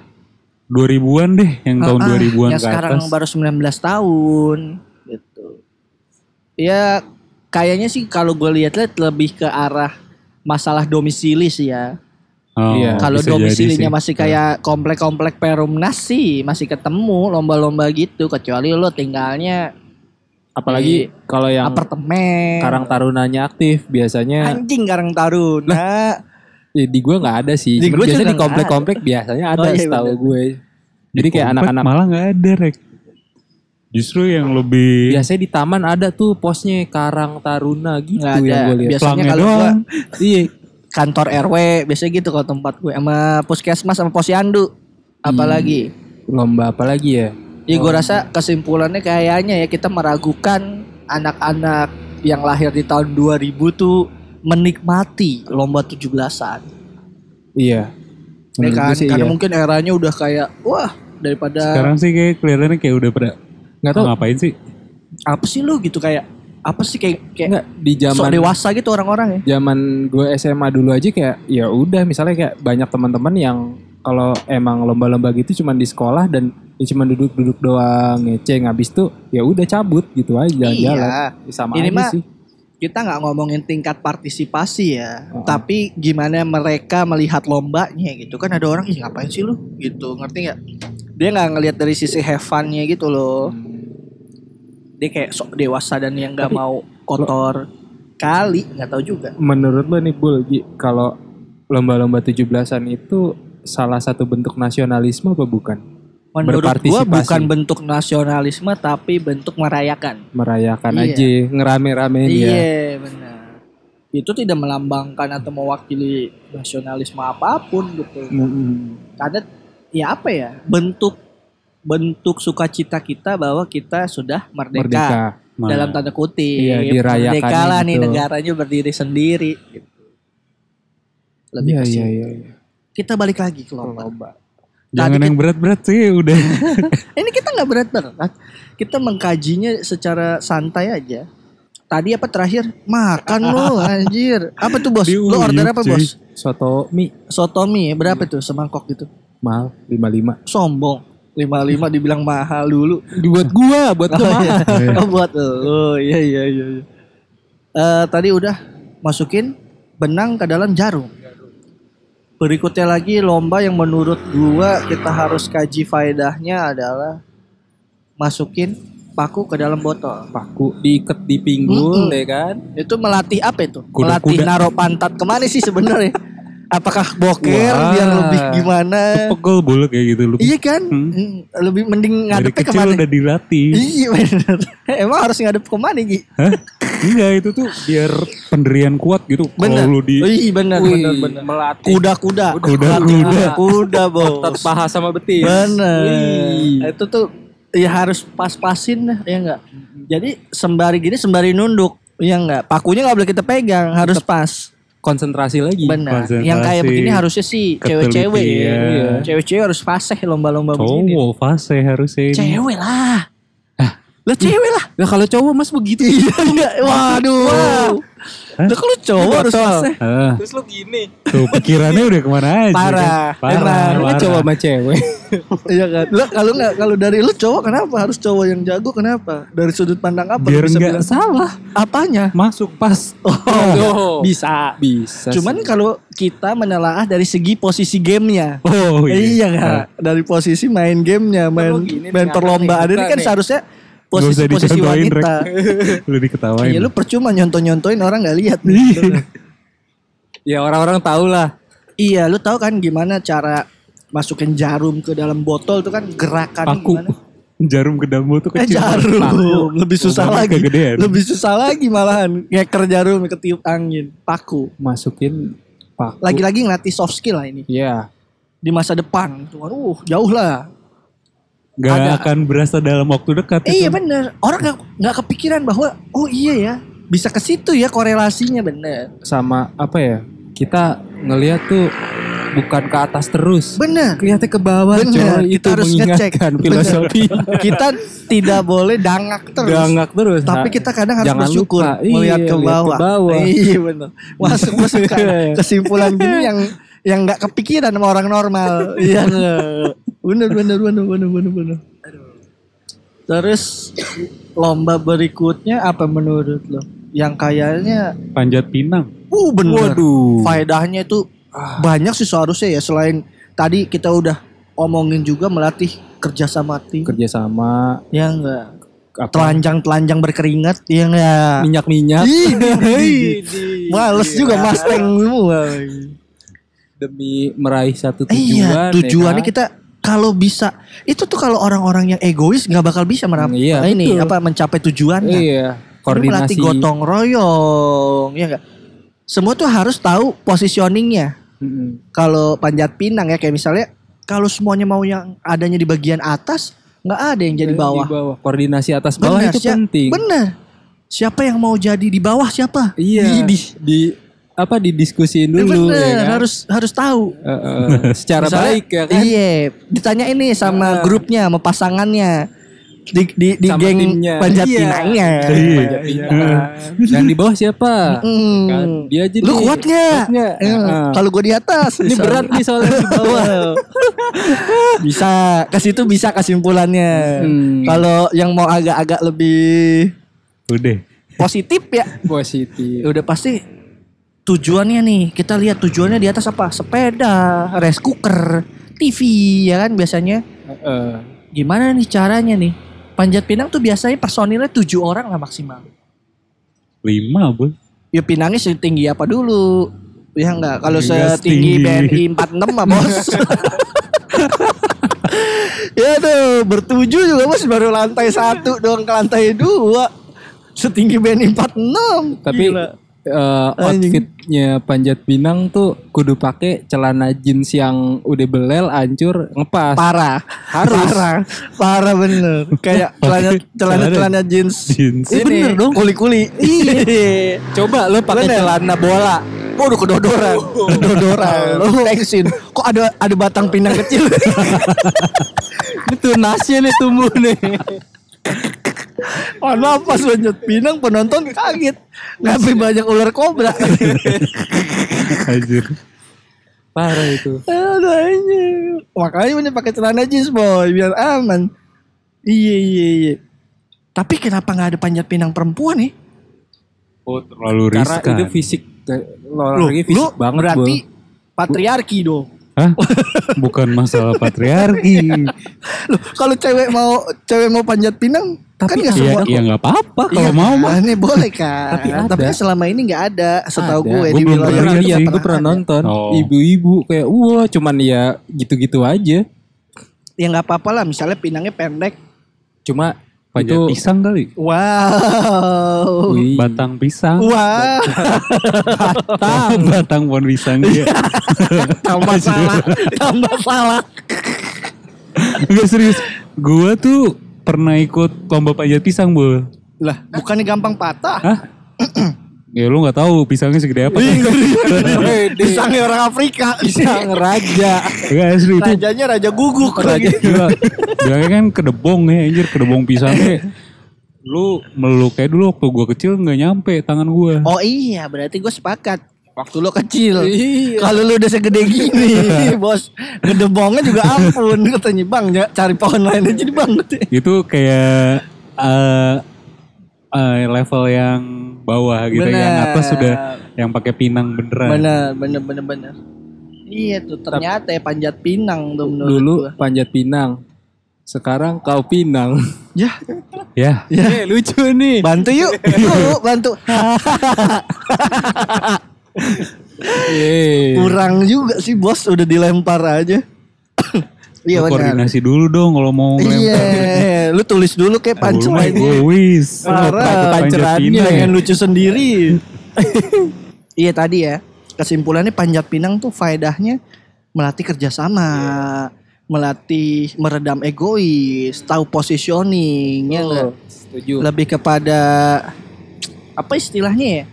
2000-an deh yang tahun Ah, ah, 2000-an yang ke sekarang atas baru 19 tahun gitu. Ya kayaknya sih kalau gue lihat-lihat lebih ke arah masalah domisili sih ya. Oh, Iya. Kalau domisilinya sih. masih kayak komplek-komplek Perumnas sih masih ketemu lomba-lomba gitu kecuali lo tinggalnya apalagi kalau yang apartemen. Karang Tarunanya aktif biasanya Anjing Karang Taruna. ya, di gue nggak ada sih. Di gua biasanya di komplek-komplek biasanya ada Oh, iya, setahu gue. Di Jadi kayak anak-anak malah nggak ada rek justru yang lebih biasanya di taman ada tuh posnya Karang Taruna gitu Nggak ada. yang gue lihat. Biasanya kalau gua doang Iya, kantor RW biasanya gitu kalau tempat gue sama puskesmas sama posyandu. Apalagi lomba apa lagi ya? Ya gue rasa kesimpulannya kayaknya ya kita meragukan anak-anak yang lahir di tahun 2000 tuh menikmati lomba 17-an. Iya. Ya kan? sih Karena iya. mungkin eranya udah kayak wah daripada sekarang sih kayak kelihatannya kayak udah pada nggak tahu ngapain sih apa sih lu gitu kayak apa sih kayak kayak nggak di sok zaman dewasa gitu orang-orang ya. zaman gue SMA dulu aja kayak ya udah misalnya kayak banyak teman-teman yang kalau emang lomba-lomba gitu cuman di sekolah dan ya cuman duduk-duduk doang ngeceng habis tuh ya udah cabut gitu aja jalan-jalan Iya. Ya sama Ini aja mah sih Kita nggak ngomongin tingkat partisipasi ya, Oh. tapi gimana mereka melihat lombanya gitu kan ada orang ih ngapain sih lu gitu ngerti nggak? Dia nggak ngelihat dari sisi have fun-nya gitu loh. Dia kayak sok dewasa dan yang nggak mau kotor kali nggak tahu juga. menurut lo nih Bul kalau lomba-lomba 17-an itu salah satu bentuk nasionalisme apa bukan Menurut gua bukan bentuk nasionalisme tapi bentuk merayakan. merayakan Iya. aja ngerame-ramein ya Iya benar. Itu tidak melambangkan atau mewakili nasionalisme apa pun gitu. Mm-mm. Karena ya apa ya bentuk bentuk sukacita kita bahwa kita sudah merdeka, merdeka dalam tanda kutip. Iya, merdeka lah nih gitu. negaranya berdiri sendiri. Gitu. Lebih Iya iya iya iya. Kita balik lagi ke lomba. lomba jangan Tadi yang berat-berat sih udah Ini kita nggak berat-berat. Kita mengkajinya secara santai aja. Tadi apa terakhir? Makan lo anjir. Apa tuh bos? Lo order apa bos? soto mie Soto mie berapa tuh semangkok gitu? mahal 55 Sombong. 55 dibilang mahal dulu. buat gua buat gua Oh, iya. Oh, buat oh iya iya iya. Eh, tadi udah masukin benang ke dalam jarum. Berikutnya lagi lomba yang menurut gua kita harus kaji faedahnya adalah masukin paku ke dalam botol. paku diikat di pinggul Mm-mm. ya kan Itu melatih apa itu? Kuda- melatih kuda. naruh pantat ke mana sih sebenarnya? Apakah boker Wah. biar lebih gimana? pegel bulu kayak gitu lu Iya kan? Hmm. Hmm, Lebih mending dari ngadepnya kecil ke mana? udah dilatih Iya bener. Emang harus ngadep ke mana Gi? Enggak itu tuh biar penderian kuat gitu. Bener. Kalau lu di Ih, bener, Wih, bener, bener. melatih Kuda-kuda. Kuda-kuda. Kuda, bos. otot paha sama betis. Bener. Wih. Itu tuh ya harus pas-pasin ya enggak? Jadi sembari gini sembari nunduk, ya enggak? Pakunya nggak boleh kita pegang, harus pas. Konsentrasi lagi. Benar. Konsentrasi. Yang kayak begini harusnya sih cewek-cewek. Iya. Cewek-cewek harus fasih lomba-lomba begini. cowok fase harusnya ini. Cewek lah. Lah cewek lah. Nah kalau cowok mas begitu. Iya, Waduh. Lah kalau cowok harus. Ah, Terus lu gini. tuh pikirannya udah ke mana aja. Parah. kan? Parah. Emang. Kan cowok sama cewek. Iya kan. Lah kalau nggak kalau dari lu cowok kenapa harus cowok yang jago kenapa? Dari sudut pandang apa? lu Biar bisa bilang? salah. Apanya? Masuk pas. Oh, Bisa. Bisa. Cuman sih. kalau kita menelaah dari segi posisi gamenya. Oh iya. Iya nggak? Dari posisi main gamenya, main lu gini main perlombaan ini kan nih. seharusnya Posisi-posisi dicontohin, wanita. Rek. lu diketawain. Iya lu percuma nyontoh-nyontoin orang nggak lihat. ya orang-orang tahu lah. iya, lu tahu kan gimana cara masukin jarum ke dalam botol itu kan gerakan Paku. gimana? Jarum ke dambu tuh Eh kecil. jarum, lebih susah Lubangnya lagi. kegedean. Lebih susah lagi malahan ngeker jarum ketiup angin, paku. Masukin paku. Lagi-lagi ngelatih soft skill lah ini Iya. di masa depan. Waduh, jauh lah. Gak Ada. akan berasa dalam waktu dekat. Eh, iya itu. bener. Orang nggak nggak kepikiran bahwa oh iya ya bisa ke situ ya korelasinya bener. Sama apa ya? Kita ngelihat tuh bukan ke atas terus. Bener. Kelihatnya ke bawah Bener, coy. kita Itu harus ngecek. Bener. filosofi. Kita tidak boleh dangak terus. Gangak terus. Tapi Nah, kita kadang harus jangan bersyukur lupa. melihat Iya, ke bawah. ke bawah. Iya benar. Masuk masuk kesimpulan gini yang yang nggak kepikiran sama orang normal. Iya nggak? Bener bener bener bener bener bener. Terus lomba berikutnya apa menurut lo? Yang kayaknya Panjat pinang. uh bener. Waduh. Faedahnya itu banyak sih seharusnya ya selain tadi kita udah omongin juga melatih kerjasama tim. Kerjasama. Ya enggak. Apa? Telanjang-telanjang berkeringat ya enggak. Minyak-minyak. Ih, Males juga Mustang semua. Demi meraih satu tujuan. Iya, tujuannya ya kan? kita kalau bisa itu tuh kalau orang-orang yang egois nggak bakal bisa merap Hmm, iya, ini betul. apa mencapai tujuannya. Iya. Ini Koordinasi. melatih gotong royong, ya enggak? Semua tuh harus tahu positioningnya. Mm-mm. Kalau panjat pinang ya kayak misalnya kalau semuanya mau yang adanya di bagian atas, nggak ada yang jadi Di bawah. bawah. Koordinasi atas bawah itu sia- penting. Bener. Siapa yang mau jadi di bawah siapa? Iya. Di, Di, apa didiskusiin dulu bener, ya kan? harus harus tahu. Eh, eh, secara Misalnya, baik ya kan. Iya, ditanya ini sama Ah. grupnya, sama pasangannya. Di di, di Sama geng timnya. panjat Iya. pinangnya. Iya. Panjat pinang. Dan di bawah siapa? Hmm. Kan dia aja Lu kuat nggak? Kalau gue di atas, Ini berat nih soalnya di bawah. bisa ke situ bisa kesimpulannya. Hmm. Kalau yang mau agak-agak lebih Udah. positif ya, Positif. udah pasti tujuannya nih. Kita lihat tujuannya di atas apa? Sepeda, rice cooker, TV ya kan biasanya. Eh, Gimana nih caranya nih? Panjat Pinang tuh biasanya personilnya tujuh orang lah maksimal. Lima bu. Ya pinangnya setinggi apa dulu? Ya enggak, kalau Enggak setinggi setinggi. BNI 46 mah bos. ya tuh, bertuju juga bos baru lantai satu doang ke lantai dua. Setinggi BNI 46. Tapi Gila. Eh, Anjing. outfitnya panjat pinang tuh kudu pakai celana jeans yang udah belel, hancur, ngepas. parah. Harus. Parah. Parah bener. Kayak celana celana celana jeans. Jeans. Ini Iya, bener dong. Kuli-kuli. Iya. Coba lo pakai celana bola. Waduh kedodoran. Kedodoran. Lo tensin. Kok ada ada batang pinang kecil? Itu nasnya nih tumbuh nih. Mohon maaf pas lanjut pinang penonton kaget. Ngapain banyak ular kobra. Anjir. Parah itu. Aduh anjir. Makanya ini pakai celana jeans boy biar aman. Iya iya iya. Tapi kenapa nggak ada panjat pinang perempuan nih? Oh terlalu Karena riskan. itu fisik lagi fisik banget berarti Bol. patriarki dong. Hah? Bukan masalah patriarki. Loh, kalau cewek mau cewek mau panjat pinang kan nggak Iya, semua. iya nggak apa-apa kalau Iya, mau mah. Ini boleh kan. Tapi ada. Tapi kan selama ini nggak ada. Setahu gue Gue di belum pernah lihat, gue pernah nonton Oh. ibu-ibu kayak wah cuman ya gitu-gitu aja. Ya nggak apa-apa lah. Misalnya pinangnya pendek. Cuma Panjat itu pisang kali. Wow. Wih. Batang pisang. Wah, Batang. Batang pohon pisang dia. tambah salah, tambah salah. Enggak serius. Gua tuh pernah ikut lomba panjat pisang, Bu. Lah, bukannya gampang patah? Hah? ya lu nggak tahu pisangnya segede apa. Pisangnya orang Afrika. Pisang raja. Enggak asli itu. Rajanya raja guguk lagi. Gila. Bilangnya kan kedebong ya anjir, kedebong pisangnya. Lu meluk kayak dulu waktu gua kecil nggak nyampe tangan gua. Oh iya, berarti gue sepakat. Waktu lo kecil. Iya. Kalau lu udah segede gini, bos. Gedebongnya juga ampun. Katanya, bang, ya, cari pohon lain aja di bang. Itu kayak eh eh, level yang bawah gitu, yang Bener. atas sudah yang pakai pinang beneran. Bener, bener, bener, bener. Iya tuh, ternyata ya panjat pinang tuh menurut Dulu gua. panjat pinang. Sekarang kau pinang. Ya, Ya, Eh, lucu nih. bantu yuk. Yuk, bantu. Yeay. Kurang juga sih bos, udah dilempar aja. iya benar. koordinasi dulu dong kalau mau Iya, lu tulis dulu kayak punchline Gue wis. Parah, pancerannya. pengen lucu sendiri. iya tadi ya, kesimpulannya panjat pinang tuh faedahnya melatih kerjasama, melatih meredam egois, tahu positioning, ya? Oh, Setuju. Lebih kepada apa istilahnya ya?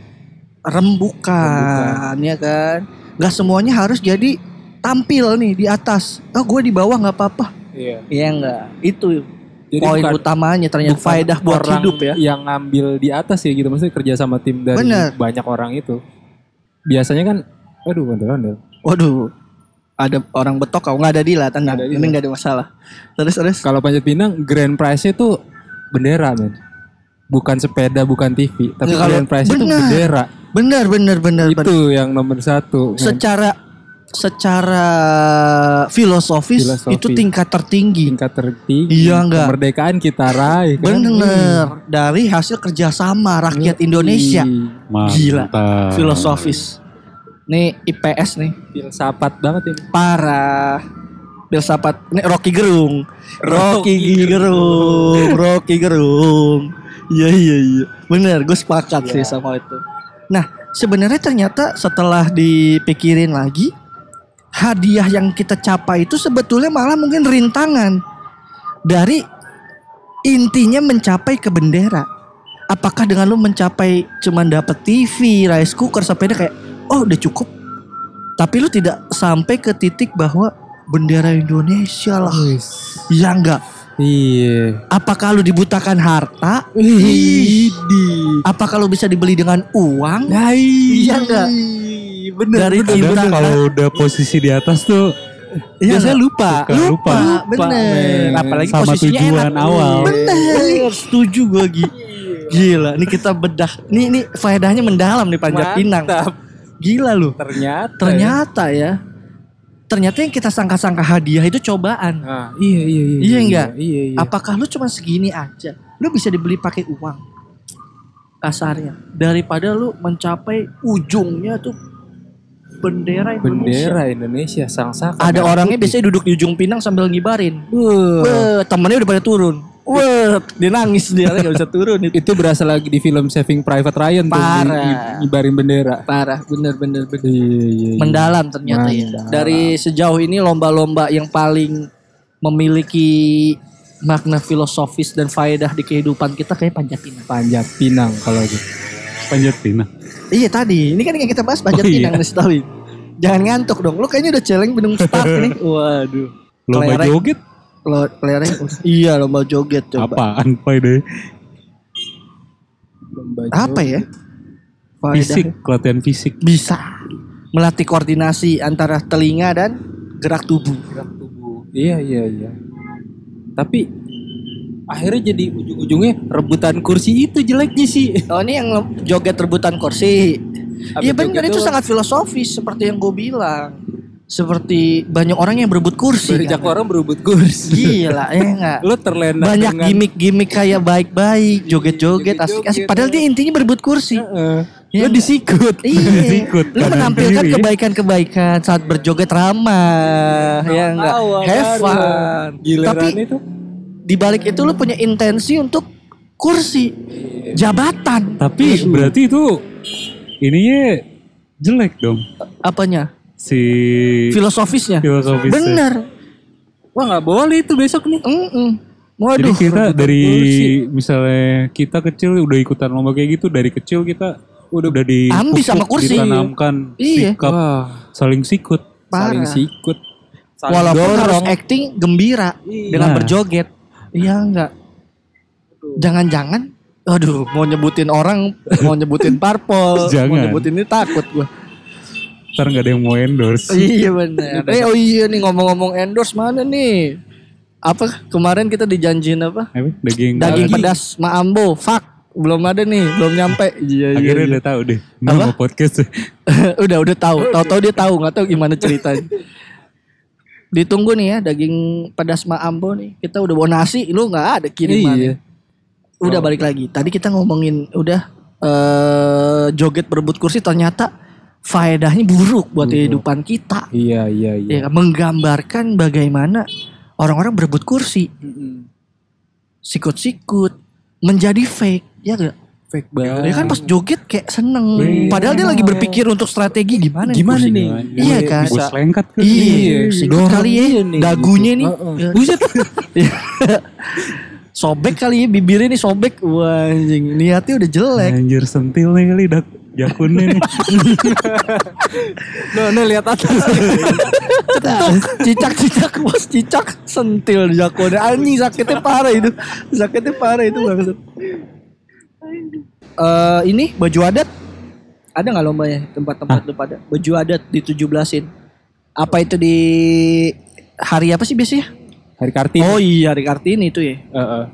Rembukan, ya kan? Gak semuanya harus jadi tampil nih di atas. Oh gue di bawah nggak apa-apa. Iya. Iya enggak? Itu Jadi poin bukan- utamanya ternyata bukan faedah buat orang hidup ya. Yang ngambil di atas ya gitu maksudnya kerja sama tim dari Bener. banyak orang itu. Biasanya kan aduh ondel-ondel. Waduh, ada orang betok kau nggak ada dila tenang, Nggak ada ini nggak ada masalah. Terus terus. Kalau panjat pinang grand prize-nya tuh bendera men. Bukan sepeda, bukan TV, tapi Nggak, kalau- grand prize itu bener. bendera. Benar benar benar. benar. Itu yang nomor satu. men. Secara secara filosofis, Filosofi. itu tingkat tertinggi. tingkat tertinggi. Iya, nggak? Kemerdekaan kita raih kan. Bener dari hasil kerjasama rakyat Iya. Indonesia. Mantap. Gila. Filosofis. Nih IPS nih Filsafat banget ini. parah. Filsafat ini Rocky Gerung. Rocky Gerung, Rocky Gerung. Iya iya iya. Bener, gue sepakat sih sama itu. Nah, sebenarnya ternyata setelah dipikirin lagi, hadiah yang kita capai itu sebetulnya malah mungkin rintangan dari intinya mencapai ke bendera. Apakah dengan lu mencapai cuman dapet TV, rice cooker, sepeda kayak oh udah cukup. Tapi lu tidak sampai ke titik bahwa bendera Indonesia lah. Ya enggak. Iya. Apakah lu dibutakan harta? Idi. Apakah lu bisa dibeli dengan uang? Hai. Iya enggak? Bener. Dari Kadang cinta kalau udah posisi di atas tuh Iya Biasanya enggak? lupa. suka lupa. bener. men. Apalagi Sama posisinya tujuan enak. awal. Bener. Setuju gue Gi. Gila, ini kita bedah. Nih ini faedahnya mendalam nih panjat pinang. Mantap. Gila lu. Ternyata. Ternyata ya. Ternyata yang kita sangka-sangka hadiah itu cobaan. Ah, iya iya iya. Iya enggak? Iya iya. Apakah lu cuma segini aja? Lu bisa dibeli pakai uang. Kasarnya. Daripada lu mencapai ujungnya tuh bendera Indonesia. Bendera Indonesia sang. Ada orangnya putih. biasanya duduk di ujung pinang sambil ngibarin. Wah, temennya udah pada turun. Wah, dia nangis dia nggak bisa turun itu. Itu berasa lagi di film Saving Private Ryan tuh Parah. ngi- ngibarin bendera. Parah, bener bener bener. Iya iya. iya. Mendalam ternyata ya. Mendalam. Dari sejauh ini lomba-lomba yang paling memiliki makna filosofis dan faedah di kehidupan kita kayak panjat pinang. Panjat Pinang kalau gitu. Panjat pinang. Iya tadi, ini kan yang kita bahas panjat Oh, iya. pinang setahun. Jangan ngantuk dong. Lu kayaknya udah celeng belum start nih. Waduh. Lomba Kelereng. joget Lo kelereng. iya lomba joget coba. apaan Pak deh? Lomba Apa ya? Fisik, latihan fisik. Bisa melatih koordinasi antara telinga dan gerak tubuh. gerak tubuh. Iya iya iya. Tapi akhirnya jadi ujung-ujungnya rebutan kursi itu jeleknya sih. Oh ini yang joget rebutan kursi. Iya benar joget itu sangat filosofis seperti yang gue bilang. Seperti banyak orang yang berebut kursi. Banyak kan. orang berebut kursi. Gila ya enggak. Lo terlena Banyak dengan- gimmick-gimmick kayak baik-baik, joget-joget, asik-asik. Padahal dia intinya berebut kursi. Heeh. Iya Lo nggak? disikut. Iya, Sikut, lu menampilkan kebaikan-kebaikan saat berjoget ramah, ya enggak? Tawa Have fun. Tapi itu di balik itu lu punya intensi untuk kursi, jabatan. Tapi berarti itu ininya jelek dong Apanya? Si Filosofisnya. filosofisnya. Bener. Wah nggak boleh itu besok nih. Mm-mm. Jadi Waduh. kita rebutan dari misalnya kita kecil udah ikutan lomba kayak gitu dari kecil kita udah udah di Ambis sama kursi. ditanamkan Iya. sikap Wah, saling sikut. saling Parah. sikut. Saling Walaupun dorong. harus acting gembira dengan Nah. berjoget. Iya enggak. Jangan-jangan Aduh, mau nyebutin orang, mau nyebutin parpol, mau nyebutin ini takut gua. Ntar gak ada yang mau endorse. Iya benar. Eh oh iya nih ngomong-ngomong endorse mana nih? Apa kemarin kita dijanjiin apa? Apa? Daging, Daging pedas Maambo. Fuck, belum ada nih, belum nyampe. Iya iya. Akhirnya iya. udah tahu deh. Apa? Nama podcast. udah udah tahu, tahu-tahu dia tahu, nggak tahu gimana ceritanya. Ditunggu nih ya daging pedas Maambo nih. Kita udah bawa nasi, lu nggak ada kiriman. Iya. Udah balik lagi. Tadi kita ngomongin udah eh joget berebut kursi ternyata faedahnya buruk buat kehidupan kita. Iya iya iya. Ya, kan? menggambarkan bagaimana orang-orang berebut kursi, sikut-sikut, menjadi fake, ya gak? Fake banget. Ya kan pas joget kayak seneng. Iya. Padahal dia lagi berpikir untuk strategi gimana nih Gimana kursi. nih? Iya kan? Bus lengkat kan. Iya, sikut dorong kali ya, dia nih, dagunya gitu. nih. Ya. Buset. sobek kali ya, bibirnya nih sobek. Wah anjing, niatnya udah jelek. Anjir sentil nih kali dak jakunnya nih. No, no lihat atas. Cicak-cicak bos, cicak sentil jakonya. Anjing sakitnya parah itu. Sakitnya parah itu banget. Eh ini baju adat ada nggak lombanya tempat-tempat lu pada baju adat di 17-in apa itu di hari apa sih biasanya Hari Kartini. oh iya hari kartini itu ya Heeh.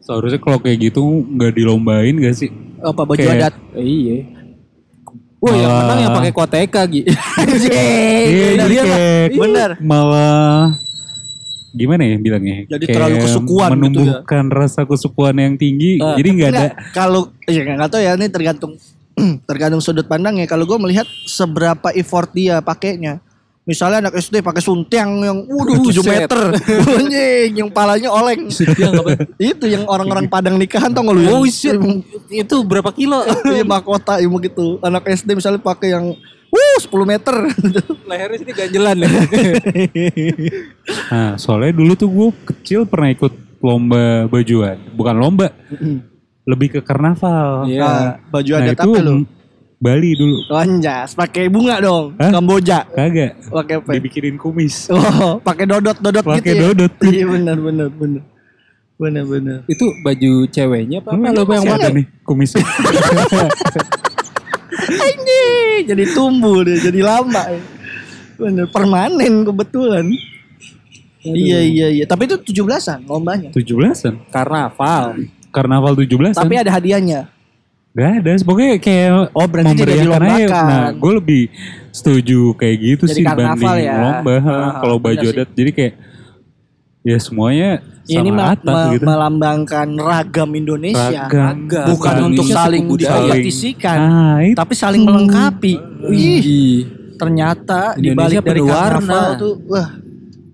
Seharusnya kalau kayak gitu nggak dilombain gak sih? apa baju Kayak- adat Iya. Wah, yang Malah- menang yang pakai koteka gitu. Iya, bener, jadi kayak bener. malah gimana ya bilangnya? Jadi Kayak terlalu kesukuan gitu ya. menumbuhkan rasa kesukuan yang tinggi. Eh, jadi nggak ada. Kalau ya nggak tahu ya ini tergantung tergantung sudut pandang ya kalau gue melihat seberapa effort dia pakainya misalnya anak SD pakai suntiang yang waduh 7 Buset. meter anjing yang palanya oleng itu yang orang-orang Padang nikahan tau gak lu Oh, shit. Itu berapa kilo? iya mahkota ilmu gitu anak SD misalnya pakai yang wuh 10 meter Lehernya sini ganjelan ya. Nah, soalnya dulu tuh gue kecil pernah ikut lomba bajuan, bukan lomba, lebih ke karnaval. Iya. nah, baju Nah adat itu apa lu Bali dulu, Anjas, pakai bunga dong Hah? Kamboja kagak. pakai apa Dibikinin kumis. oh pakai dodot dodot Pakai gitu ya dodot. iya benar benar benar benar benar Itu baju ceweknya apa? Lo yang pakai? nih kumisnya? Anjing, jadi tumbuh dia, jadi lama. Bener, permanen kebetulan. Iya iya iya, tapi itu 17-an lombanya. 17-an. Karnaval. Karnaval 17-an. Tapi ada hadiahnya. Gak ada, pokoknya kayak Oh, berarti tidak memeriahkan aja. Nah, gue lebih setuju kayak gitu Jadi sih dibanding ya. lomba. Ah, Kalau baju sih. adat, jadi kayak ya semuanya Ya, ini sama mel- rata mel- gitu. melambangkan ragam Indonesia. Ragam. Bukan Saling- untuk saling budaya. dipolitisikan, Ah, itu. tapi saling melengkapi. Ih. ternyata di Indonesia balik dari warna. tuh wah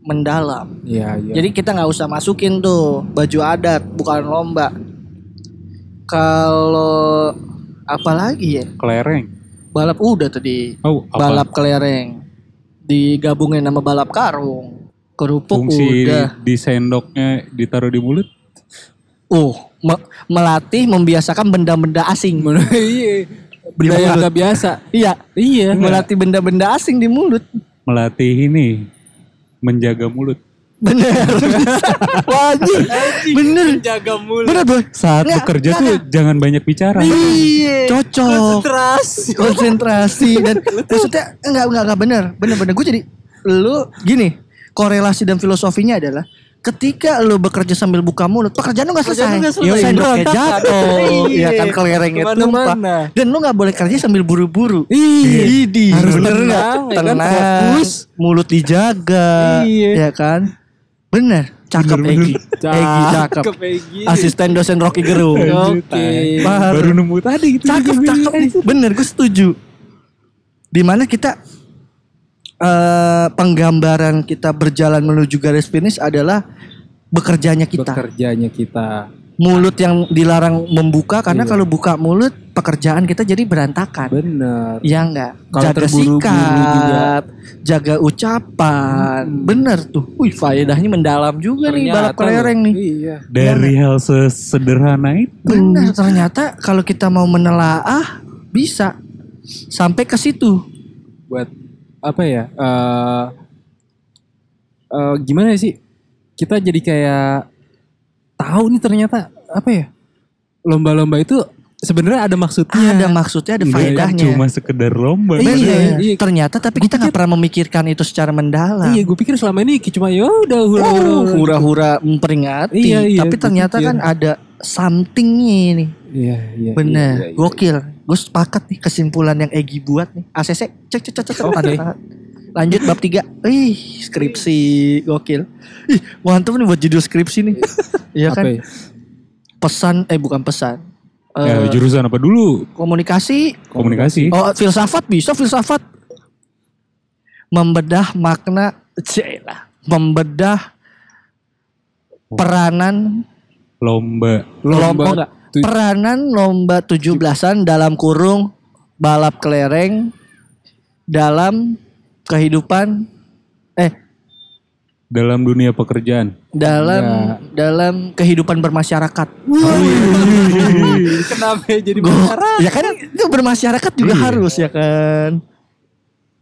mendalam. Iya, iya. Jadi kita nggak usah masukin tuh baju adat, bukan lomba. Kalau apa lagi ya? Kelereng. Balap udah tadi. Oh, apa? Balap kelereng. Digabungin sama balap karung. Kerupuk Fungsi udah. di sendoknya ditaruh di mulut. Uh, me- melatih membiasakan benda-benda asing. Iya. Benda yang mulut. gak biasa. Iya, Iya. melatih benda-benda asing di mulut. Melatih ini. Menjaga mulut. Bener. Wajib. Bener. Jaga mulut. Bener, Boy. Saat Nggak, bekerja nggak, tuh jangan banyak bicara. Iya. Cocok. Konsentrasi. konsentrasi dan maksudnya enggak enggak enggak benar benar benar gue jadi lu gini korelasi dan filosofinya adalah ketika lu bekerja sambil buka mulut pekerjaan lu nggak Pekerjaan selesai, lu nggak selesai. sendoknya Berantakan. jatuh Iya. ya kan kelerengnya tumpah dan lu nggak boleh kerja sambil buru-buru Iya. Idi, Harus bener tenang, nggak? ya kan? tenang Fokus. mulut dijaga Iya. ya kan bener cakep Egi Egi cakep Egi. asisten dosen Rocky Gerung Oke. Baru. Baru nemu tadi gitu. cakep cakep bener gue setuju di mana kita eh penggambaran kita berjalan menuju garis finish adalah bekerjanya kita Bekerjanya kita. Mulut yang dilarang membuka karena Iya. kalau buka mulut pekerjaan kita jadi berantakan. Bener. Ya enggak? Kalau Jaga sikap, jaga ucapan. Bener tuh. Wih, faedahnya mendalam juga nih balap Ternyata kelereng nih. Iya. Dari hal sesederhana itu. Bener, ternyata kalau kita mau menelaah bisa sampai ke situ. buat apa ya eh eh, gimana sih kita jadi kayak tahu nih ternyata apa ya lomba-lomba itu sebenarnya ada maksudnya Ada maksudnya, ada faedahnya. cuma sekedar lomba. Bener. Iya, iya. Ternyata tapi kita nggak pernah memikirkan itu secara mendalam. iya gue pikir selama ini cuma ya udah hura Oh, hura-hura memperingati. Iya, iya, tapi ternyata kan ada somethingnya nih. iya iya Bener, iya, iya, iya. gokil. Gue sepakat nih kesimpulan yang Egi buat nih. ACC, cek cek cek cek. Oke. Lanjut bab 3. Ih, skripsi gokil. Ih, mantap nih buat judul skripsi nih. Iya kan? ya? Pesan eh bukan pesan. Ya, Eh, jurusan apa dulu? komunikasi. Komunikasi. Oh, filsafat bisa filsafat. Membedah makna Cila. Membedah peranan Lomba. lomba lomba peranan lomba 17-an dalam kurung balap kelereng dalam kehidupan eh Dalam dunia pekerjaan. dalam Enggak. dalam kehidupan bermasyarakat. kenapa ya jadi Gua- bicara ya kan itu bermasyarakat juga Iya. harus ya kan.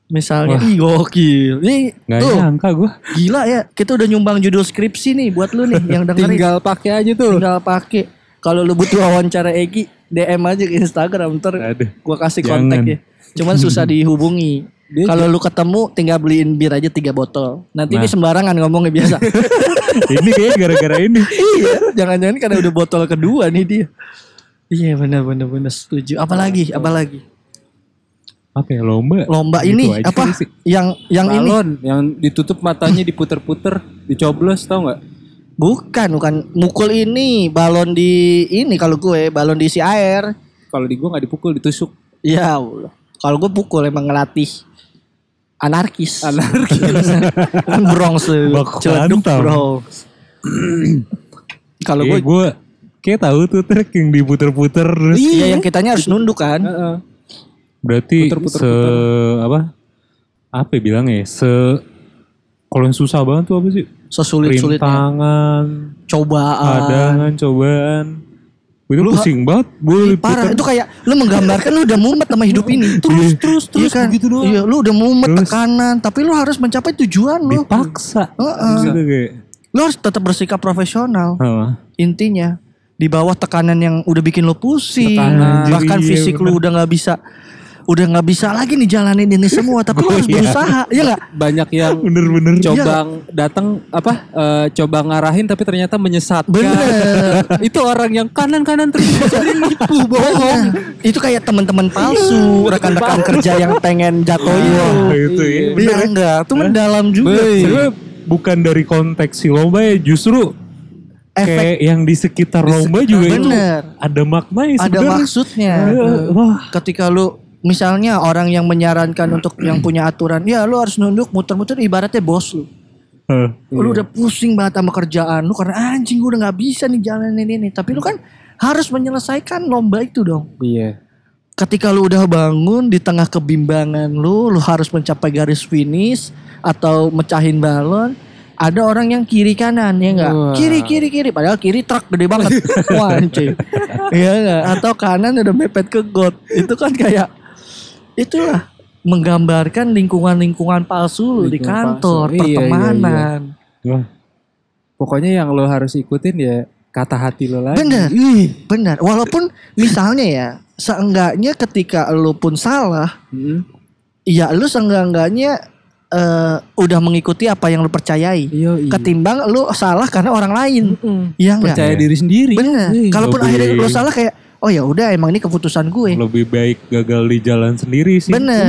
Misalnya, ih gokil. Nih, Gak tuh, nyangka gue. gila ya. Kita udah nyumbang judul skripsi nih buat lu nih yang dengerin. tinggal pakai aja tuh tinggal pakai. Kalau lu butuh wawancara Egi, DM aja ke Instagram ntar Aduh. gua kasih Jangan. kontak ya. Cuman susah dihubungi. Kalau lu ketemu tinggal beliin bir aja tiga botol. Nanti ini Nah. sembarangan ngomongnya biasa. ini kayaknya gara-gara ini. iya, jangan-jangan karena udah botol kedua nih dia. Iya benar benar benar setuju. Apalagi apalagi Apa ya lomba? lomba Gitu ini apa sih. yang yang ini balon yang ditutup matanya diputer-puter dicoblos tau nggak bukan bukan mukul ini balon di ini kalau gue balon diisi air. kalau di gua nggak dipukul ditusuk Ya Allah. Kalau gue pukul emang ngelatih anarkis. Anarkis. kan Bronx. Celeduk hantam. Bronx. Kalau gue gue kayak tahu tuh trek yang diputer-puter terus. iya yang kitanya harus nunduk kan. Heeh. Berarti Puter-puter, se apa? Apa ya bilangnya ya? Se kalau yang susah banget tuh apa sih? Sesulit-sulitnya. Rintangan, Cobaan. padangan, cobaan. Itu Lu- pusing banget. Gue Parah itu kayak lu menggambarkan lu udah mumet sama hidup ini. Terus terus terus kan? begitu doang. Iya, lu udah mumet Terus- tekanan, tapi lu harus mencapai tujuan lu. dipaksa. Heeh. Gitu kayak. Lu harus tetap bersikap profesional. Heeh. Intinya di bawah tekanan yang udah bikin lu pusing, Tekanan. bahkan Iya, fisik lu bener. udah nggak bisa udah nggak bisa lagi nih jalanin ini semua tapi lu harus iya. berusaha ya nggak banyak yang Bener-bener. coba datang apa eh, coba ngarahin tapi ternyata menyesatkan Bener. itu orang yang kanan kanan terus jadi nipu bohong itu kayak teman-teman palsu rekan-rekan kerja yang pengen jatuhin Wah, itu ya. Iya enggak, itu mendalam juga. Sebenarnya bukan dari konteks si lomba ya, justru Efek kayak yang di sekitar lomba juga itu Bener. ada maknanya ada sebenarnya. maksudnya. Eh, Wah, Ketika lu misalnya orang yang menyarankan untuk yang punya aturan, ya lu harus nunduk muter-muter ibaratnya bos lu. eh, Lu udah pusing banget sama kerjaan lu karena anjing gue udah nggak bisa nih jalanin ini. Tapi lu kan harus menyelesaikan lomba itu dong. iya Ketika lu udah bangun di tengah kebimbangan lu, lu harus mencapai garis finish atau mecahin balon. Ada orang yang kiri kanan ya enggak? Kiri kiri kiri padahal kiri truk gede banget. Wah anjing. Iya enggak? Atau kanan udah mepet ke got. Itu kan kayak itulah menggambarkan lingkungan-lingkungan palsu lu di Lingkungan kantor, palsu. Iya, iya, pertemanan. wah, pokoknya yang lo harus ikutin ya kata hati lo lagi Bener, bener. Walaupun misalnya ya, seenggaknya ketika lu pun salah, Mm-mm. ya lu seenggak-enggaknya eh, udah mengikuti apa yang lu percayai. iya iya Ketimbang lu salah karena orang lain. Mm-mm. Iya enggak? percaya Iya. diri sendiri Bener. Iya. Kalaupun akhirnya lu salah kayak, oh ya udah emang ini keputusan gue. lebih baik gagal di jalan sendiri sih. Bener.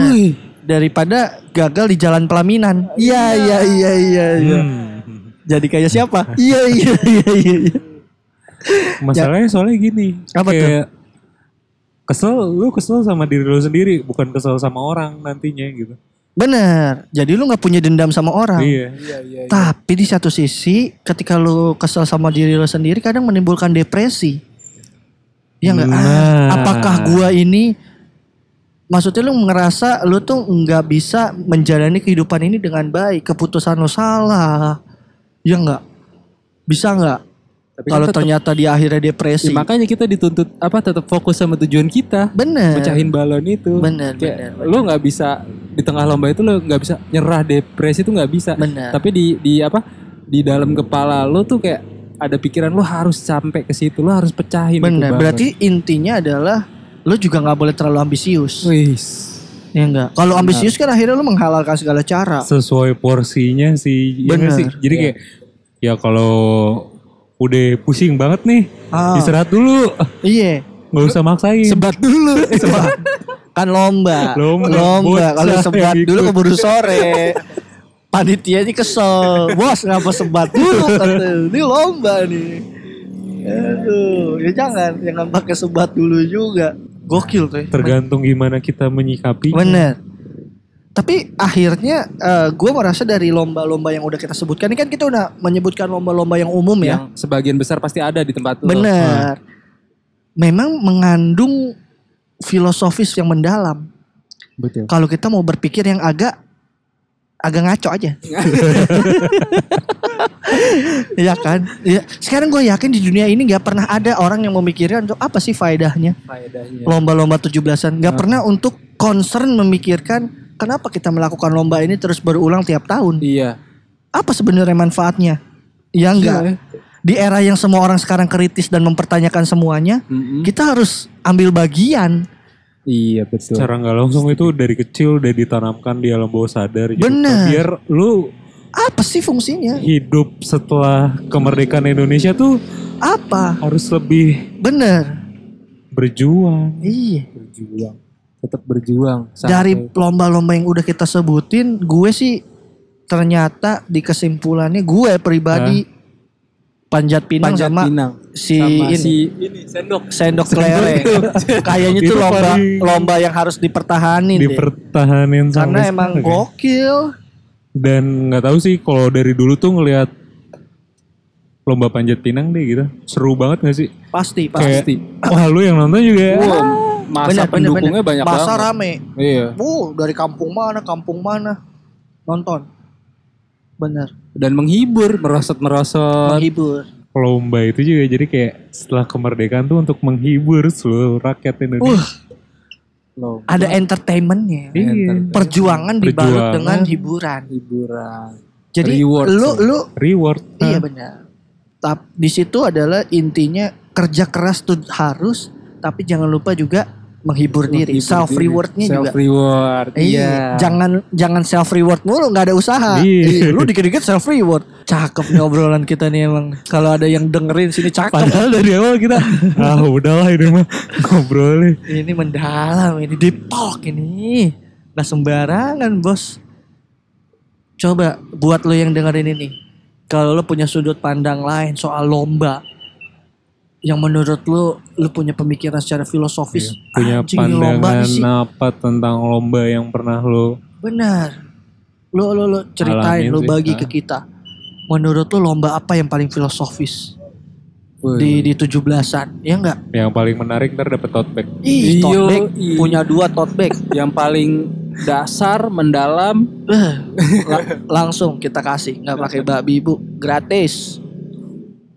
Daripada gagal di jalan pelaminan. Iya iya iya iya. iya. Hmm. Jadi kayak siapa? Iya iya iya iya. iya. Masalahnya soalnya gini. Apa tuh? kayak Kesel, lu kesel sama diri lu sendiri, bukan kesel sama orang nantinya gitu. Bener. Jadi lu nggak punya dendam sama orang. Iya. Iya iya. Tapi di satu sisi, ketika lu kesel sama diri lu sendiri, kadang menimbulkan depresi. Ya nggak? Ah, Nah. apakah gua ini, maksudnya lu ngerasa lu tuh nggak bisa menjalani kehidupan ini dengan baik, keputusan lu salah, ya nggak? Bisa nggak? Tapi Kalau kan tetep- ternyata di akhirnya depresi. Ya, makanya kita dituntut apa tetap fokus sama tujuan kita. bener. Pecahin balon itu. Bener, Kayak bener, lu nggak bisa di tengah lomba itu lu nggak bisa nyerah depresi itu nggak bisa. Bener. Tapi di di apa? Di dalam kepala lu tuh kayak ada pikiran lu harus sampai ke situ, lu harus pecahin balon. Berarti intinya adalah lu juga nggak boleh terlalu ambisius. Wis. Ya enggak. Kalau ambisius kan akhirnya lu menghalalkan segala cara. Sesuai porsinya sih. ya nggak Bener. sih? Jadi kayak ya kalau udah pusing banget nih, Ah. istirahat dulu. Iya. nggak usah maksain. Sebat dulu. Sebat. Kan lomba. Lomba. Lomba. Kalau sebat yang dulu keburu sore. Panitianya kesel. Bos ngapa sebat dulu? Kata, Ini lomba nih. Aduh, ya jangan, jangan pakai sebat dulu juga. Gokil tuh. ya. Tergantung gimana kita menyikapi. Bener. Tapi akhirnya gue merasa dari lomba-lomba yang udah kita sebutkan ini kan kita udah menyebutkan lomba-lomba yang umum ya. Yang sebagian besar pasti ada di tempat lu. Bener. Memang mengandung filosofis yang mendalam. Betul. Kalau kita mau berpikir yang agak agak ngaco aja. Iya kan? Ya, sekarang gue yakin di dunia ini nggak pernah ada orang yang memikirkan untuk apa sih faedahnya Faedahnya. lomba-lomba 17-an. Nggak pernah untuk concern memikirkan kenapa kita melakukan lomba ini terus berulang tiap tahun. Iya. Apa sebenarnya manfaatnya? Ya enggak. Iya. Di era yang semua orang sekarang kritis dan mempertanyakan semuanya, Mm-mm. kita harus ambil bagian. Iya betul. Secara nggak langsung itu dari kecil udah ditanamkan di alam bawah sadar. gitu. Bener. Biar lu Apa sih fungsinya? hidup setelah kemerdekaan Indonesia tuh Apa? harus lebih Bener. berjuang. Iya. berjuang. Tetap berjuang. Dari Sampai- lomba-lomba yang udah kita sebutin, gue sih ternyata di kesimpulannya gue pribadi panjat pinang panjat sama pinang. Si sama ini si ini sendok. sendok kelereng. Kayaknya itu Itu lomba paling- lomba yang harus dipertahanin deh. Dipertahanin Karena sampai emang ya. gokil. Dan nggak tahu sih kalau dari dulu tuh ngelihat lomba panjat pinang deh gitu. Seru banget gak sih? Pasti, Kayak, pasti. wah lu yang nonton juga ya? Wah, masa pendukungnya banyak Masa banget. rame. Iya. Uh, dari kampung mana, kampung mana. Nonton. Bener. Dan menghibur, merosot-merosot. Menghibur. Lomba itu juga jadi kayak setelah kemerdekaan tuh untuk menghibur seluruh rakyat Indonesia. Uh, ada entertainmentnya. Iya. Perjuangan dibalut Perjuangan. dengan hiburan. hiburan. Jadi Reward lu sih. lu Reward. iya benar. Tapi di situ adalah intinya kerja keras tuh harus, tapi jangan lupa juga menghibur diri. Menghibur Self rewardnya juga. Self reward. Iya, jangan jangan self reward mulu, nggak ada usaha. Iya. Lu dikit-dikit self reward. Cakep nih obrolan kita nih emang. Kalau ada yang dengerin sini cakep. Padahal dari awal kita, ah udahlah ini mah ngobrolnya. Ini mendalam, ini deep talk ini. Gak sembarangan bos. Coba buat lo yang dengerin ini. Kalau lo punya sudut pandang lain soal lomba. Yang menurut lo, lo punya pemikiran secara filosofis. Punya "Anjing, lomba pandangan sih. apa tentang lomba yang pernah lo Benar. Lo, lo, lo ceritain, Alamin lo sih. bagi Ah. ke kita. Menurut lo lomba apa yang paling filosofis? Wih. Di, di 17-an, ya enggak? yang paling menarik ntar dapet tote bag. Ih, tote Iyo, bag. iya. Punya dua tote bag. Yang paling dasar, mendalam. Eh, la- langsung kita kasih nggak pakai babi ibu gratis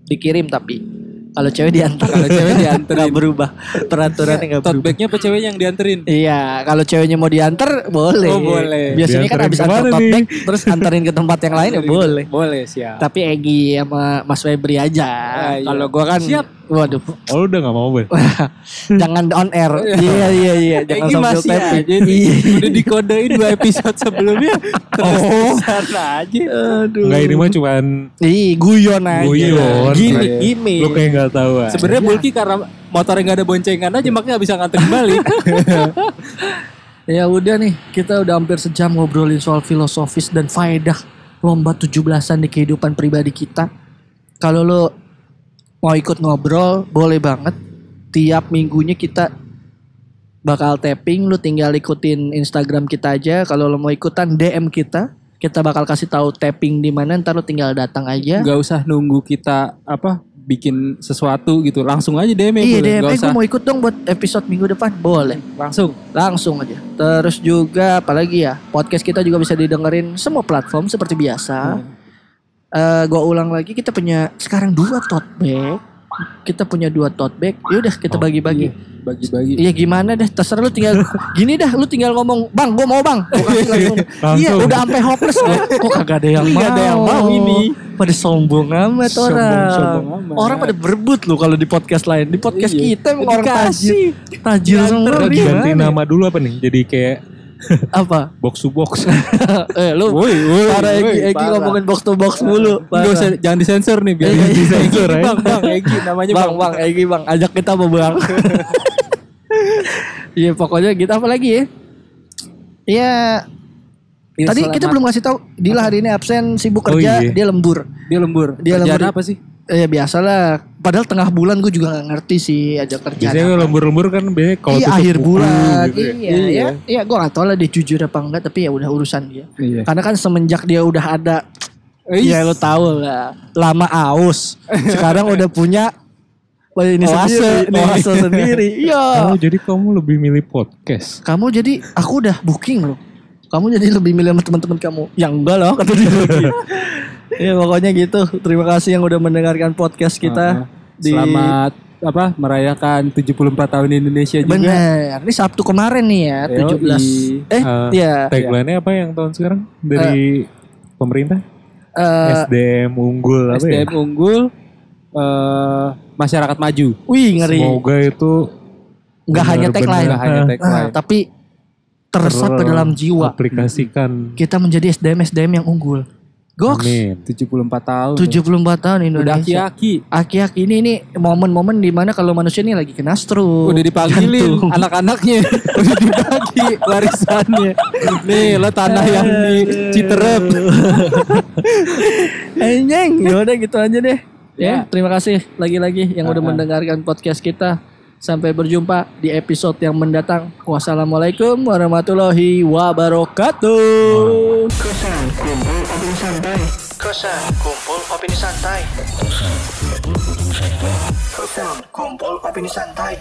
dikirim tapi kalau cewek diantar Kalau cewek dianterin. nggak berubah peraturannya nggak Tote berubah bagnya apa ceweknya yang dianterin? iya kalau ceweknya mau diantar boleh Oh, boleh. biasanya kan habis antar tote bag terus antarin ke tempat yang lain ya boleh Boleh, siap. tapi Egi sama Mas Febri aja Ah, iya. kalau gua kan Siap. Waduh Oh lu udah gak mau bel? jangan on air iya iya iya jangan Egi sambil masih tapping. aja nih. Iya. Udah dikodein dua episode sebelumnya. Terus Oh. sana aja. aduh Enggak ini mah cuman Ih, guyon aja. Guyon. Gimik, Iya. gimik. lu kayak gak tahu ah. Sebenarnya Bulky karena motornya nggak ada boncengan aja makanya nggak bisa nganterin balik. Ya udah nih, kita udah hampir sejam ngobrolin soal filosofis dan faedah lomba 17-an di kehidupan pribadi kita. Kalau lo mau ikut ngobrol, boleh banget. Tiap minggunya kita bakal tapping lu tinggal ikutin Instagram kita aja kalau lo mau ikutan DM kita kita bakal kasih tahu tapping di mana ntar lu tinggal datang aja Gak usah nunggu kita apa bikin sesuatu gitu. Langsung aja DM ya. iya boleh. DM Nggak gue mau ikut dong buat episode minggu depan boleh langsung. langsung aja terus juga apalagi ya podcast kita juga bisa didengerin semua platform seperti biasa Eh gue ulang lagi kita punya sekarang dua tote bag kita punya dua tote bag yaudah kita bagi-bagi Bagi-bagi. Iya gimana deh terserah lu tinggal gini dah lu tinggal ngomong bang gue mau bang Gua langsung. Iya udah sampai hopeless gua. kok kagak ada yang mau ada yang mau ini. pada sombong amat Sombong- orang sombong amat. orang pada berebut loh kalau di podcast lain di podcast Iya. kita emang orang tajir tajir semua Ganti nama dulu apa nih? Jadi kayak apa box to box. eh lu Woi, woi, para Egi, Egi ngomongin box to box mulu Gak usah jangan disensor nih biar Iya, iya, disensor ya. Bang, bang, Egi namanya bang bang Egi bang ajak kita mau bang Iya pokoknya gitu apa lagi ya Iya Iya, Tadi selamat- kita belum ngasih tahu Dila hari ini absen sibuk Oh, kerja iya. dia lembur. Dia lembur. Dia Kerjaan lembur. apa sih? Eh biasalah. Padahal tengah bulan gue juga nggak ngerti sih ajak kerjaan. Biasanya lembur-lembur kan biasanya kalau iya akhir buku bulan. gitu ya. Iya, Iya. iya. Iya, gue gak tahu lah dia jujur apa enggak tapi ya udah urusan dia. Iya. Karena kan semenjak dia udah ada Iya lo tahu lah lama aus. Sekarang udah punya oh, ini Oase sendiri, oase sendiri. Iya. Oh jadi kamu lebih milih podcast. Kamu jadi aku udah booking loh. Kamu jadi lebih milih sama teman-teman kamu. Yang enggak loh kata dia. ya pokoknya gitu. Terima kasih yang udah mendengarkan podcast kita. di- Selamat apa merayakan 74 tahun Indonesia juga. Bener. Ini Sabtu kemarin nih ya, Yoi. 17. Eh, Eh, iya. Tagline-nya apa yang tahun sekarang dari pemerintah? Eh, SDM unggul apa ya? SDM unggul eh masyarakat maju. wih ngeri. Semoga itu Enggak hanya tagline. Nggak hanya Ah, tagline. tapi teresap ke dalam jiwa. aplikasikan. Kita menjadi SDM SDM yang unggul. Goks. Amin. 74 tahun. 74 tahun Udah Indonesia. aki-aki. Aki-aki ini ini momen-momen di mana kalau manusia ini lagi kena stroke. Udah dipanggilin anak-anaknya. Udah dibagi warisannya. Nih lo tanah yang di Citerep. Anjing, yaudah gitu aja deh. Ya, Ya. terima kasih lagi-lagi yang udah Ah, ah. mendengarkan podcast kita. Sampai berjumpa di episode yang mendatang. Wassalamualaikum warahmatullahi wabarakatuh. Kosan kumpul opini santai. Kosan kumpul opini santai. Kosan kumpul opini santai.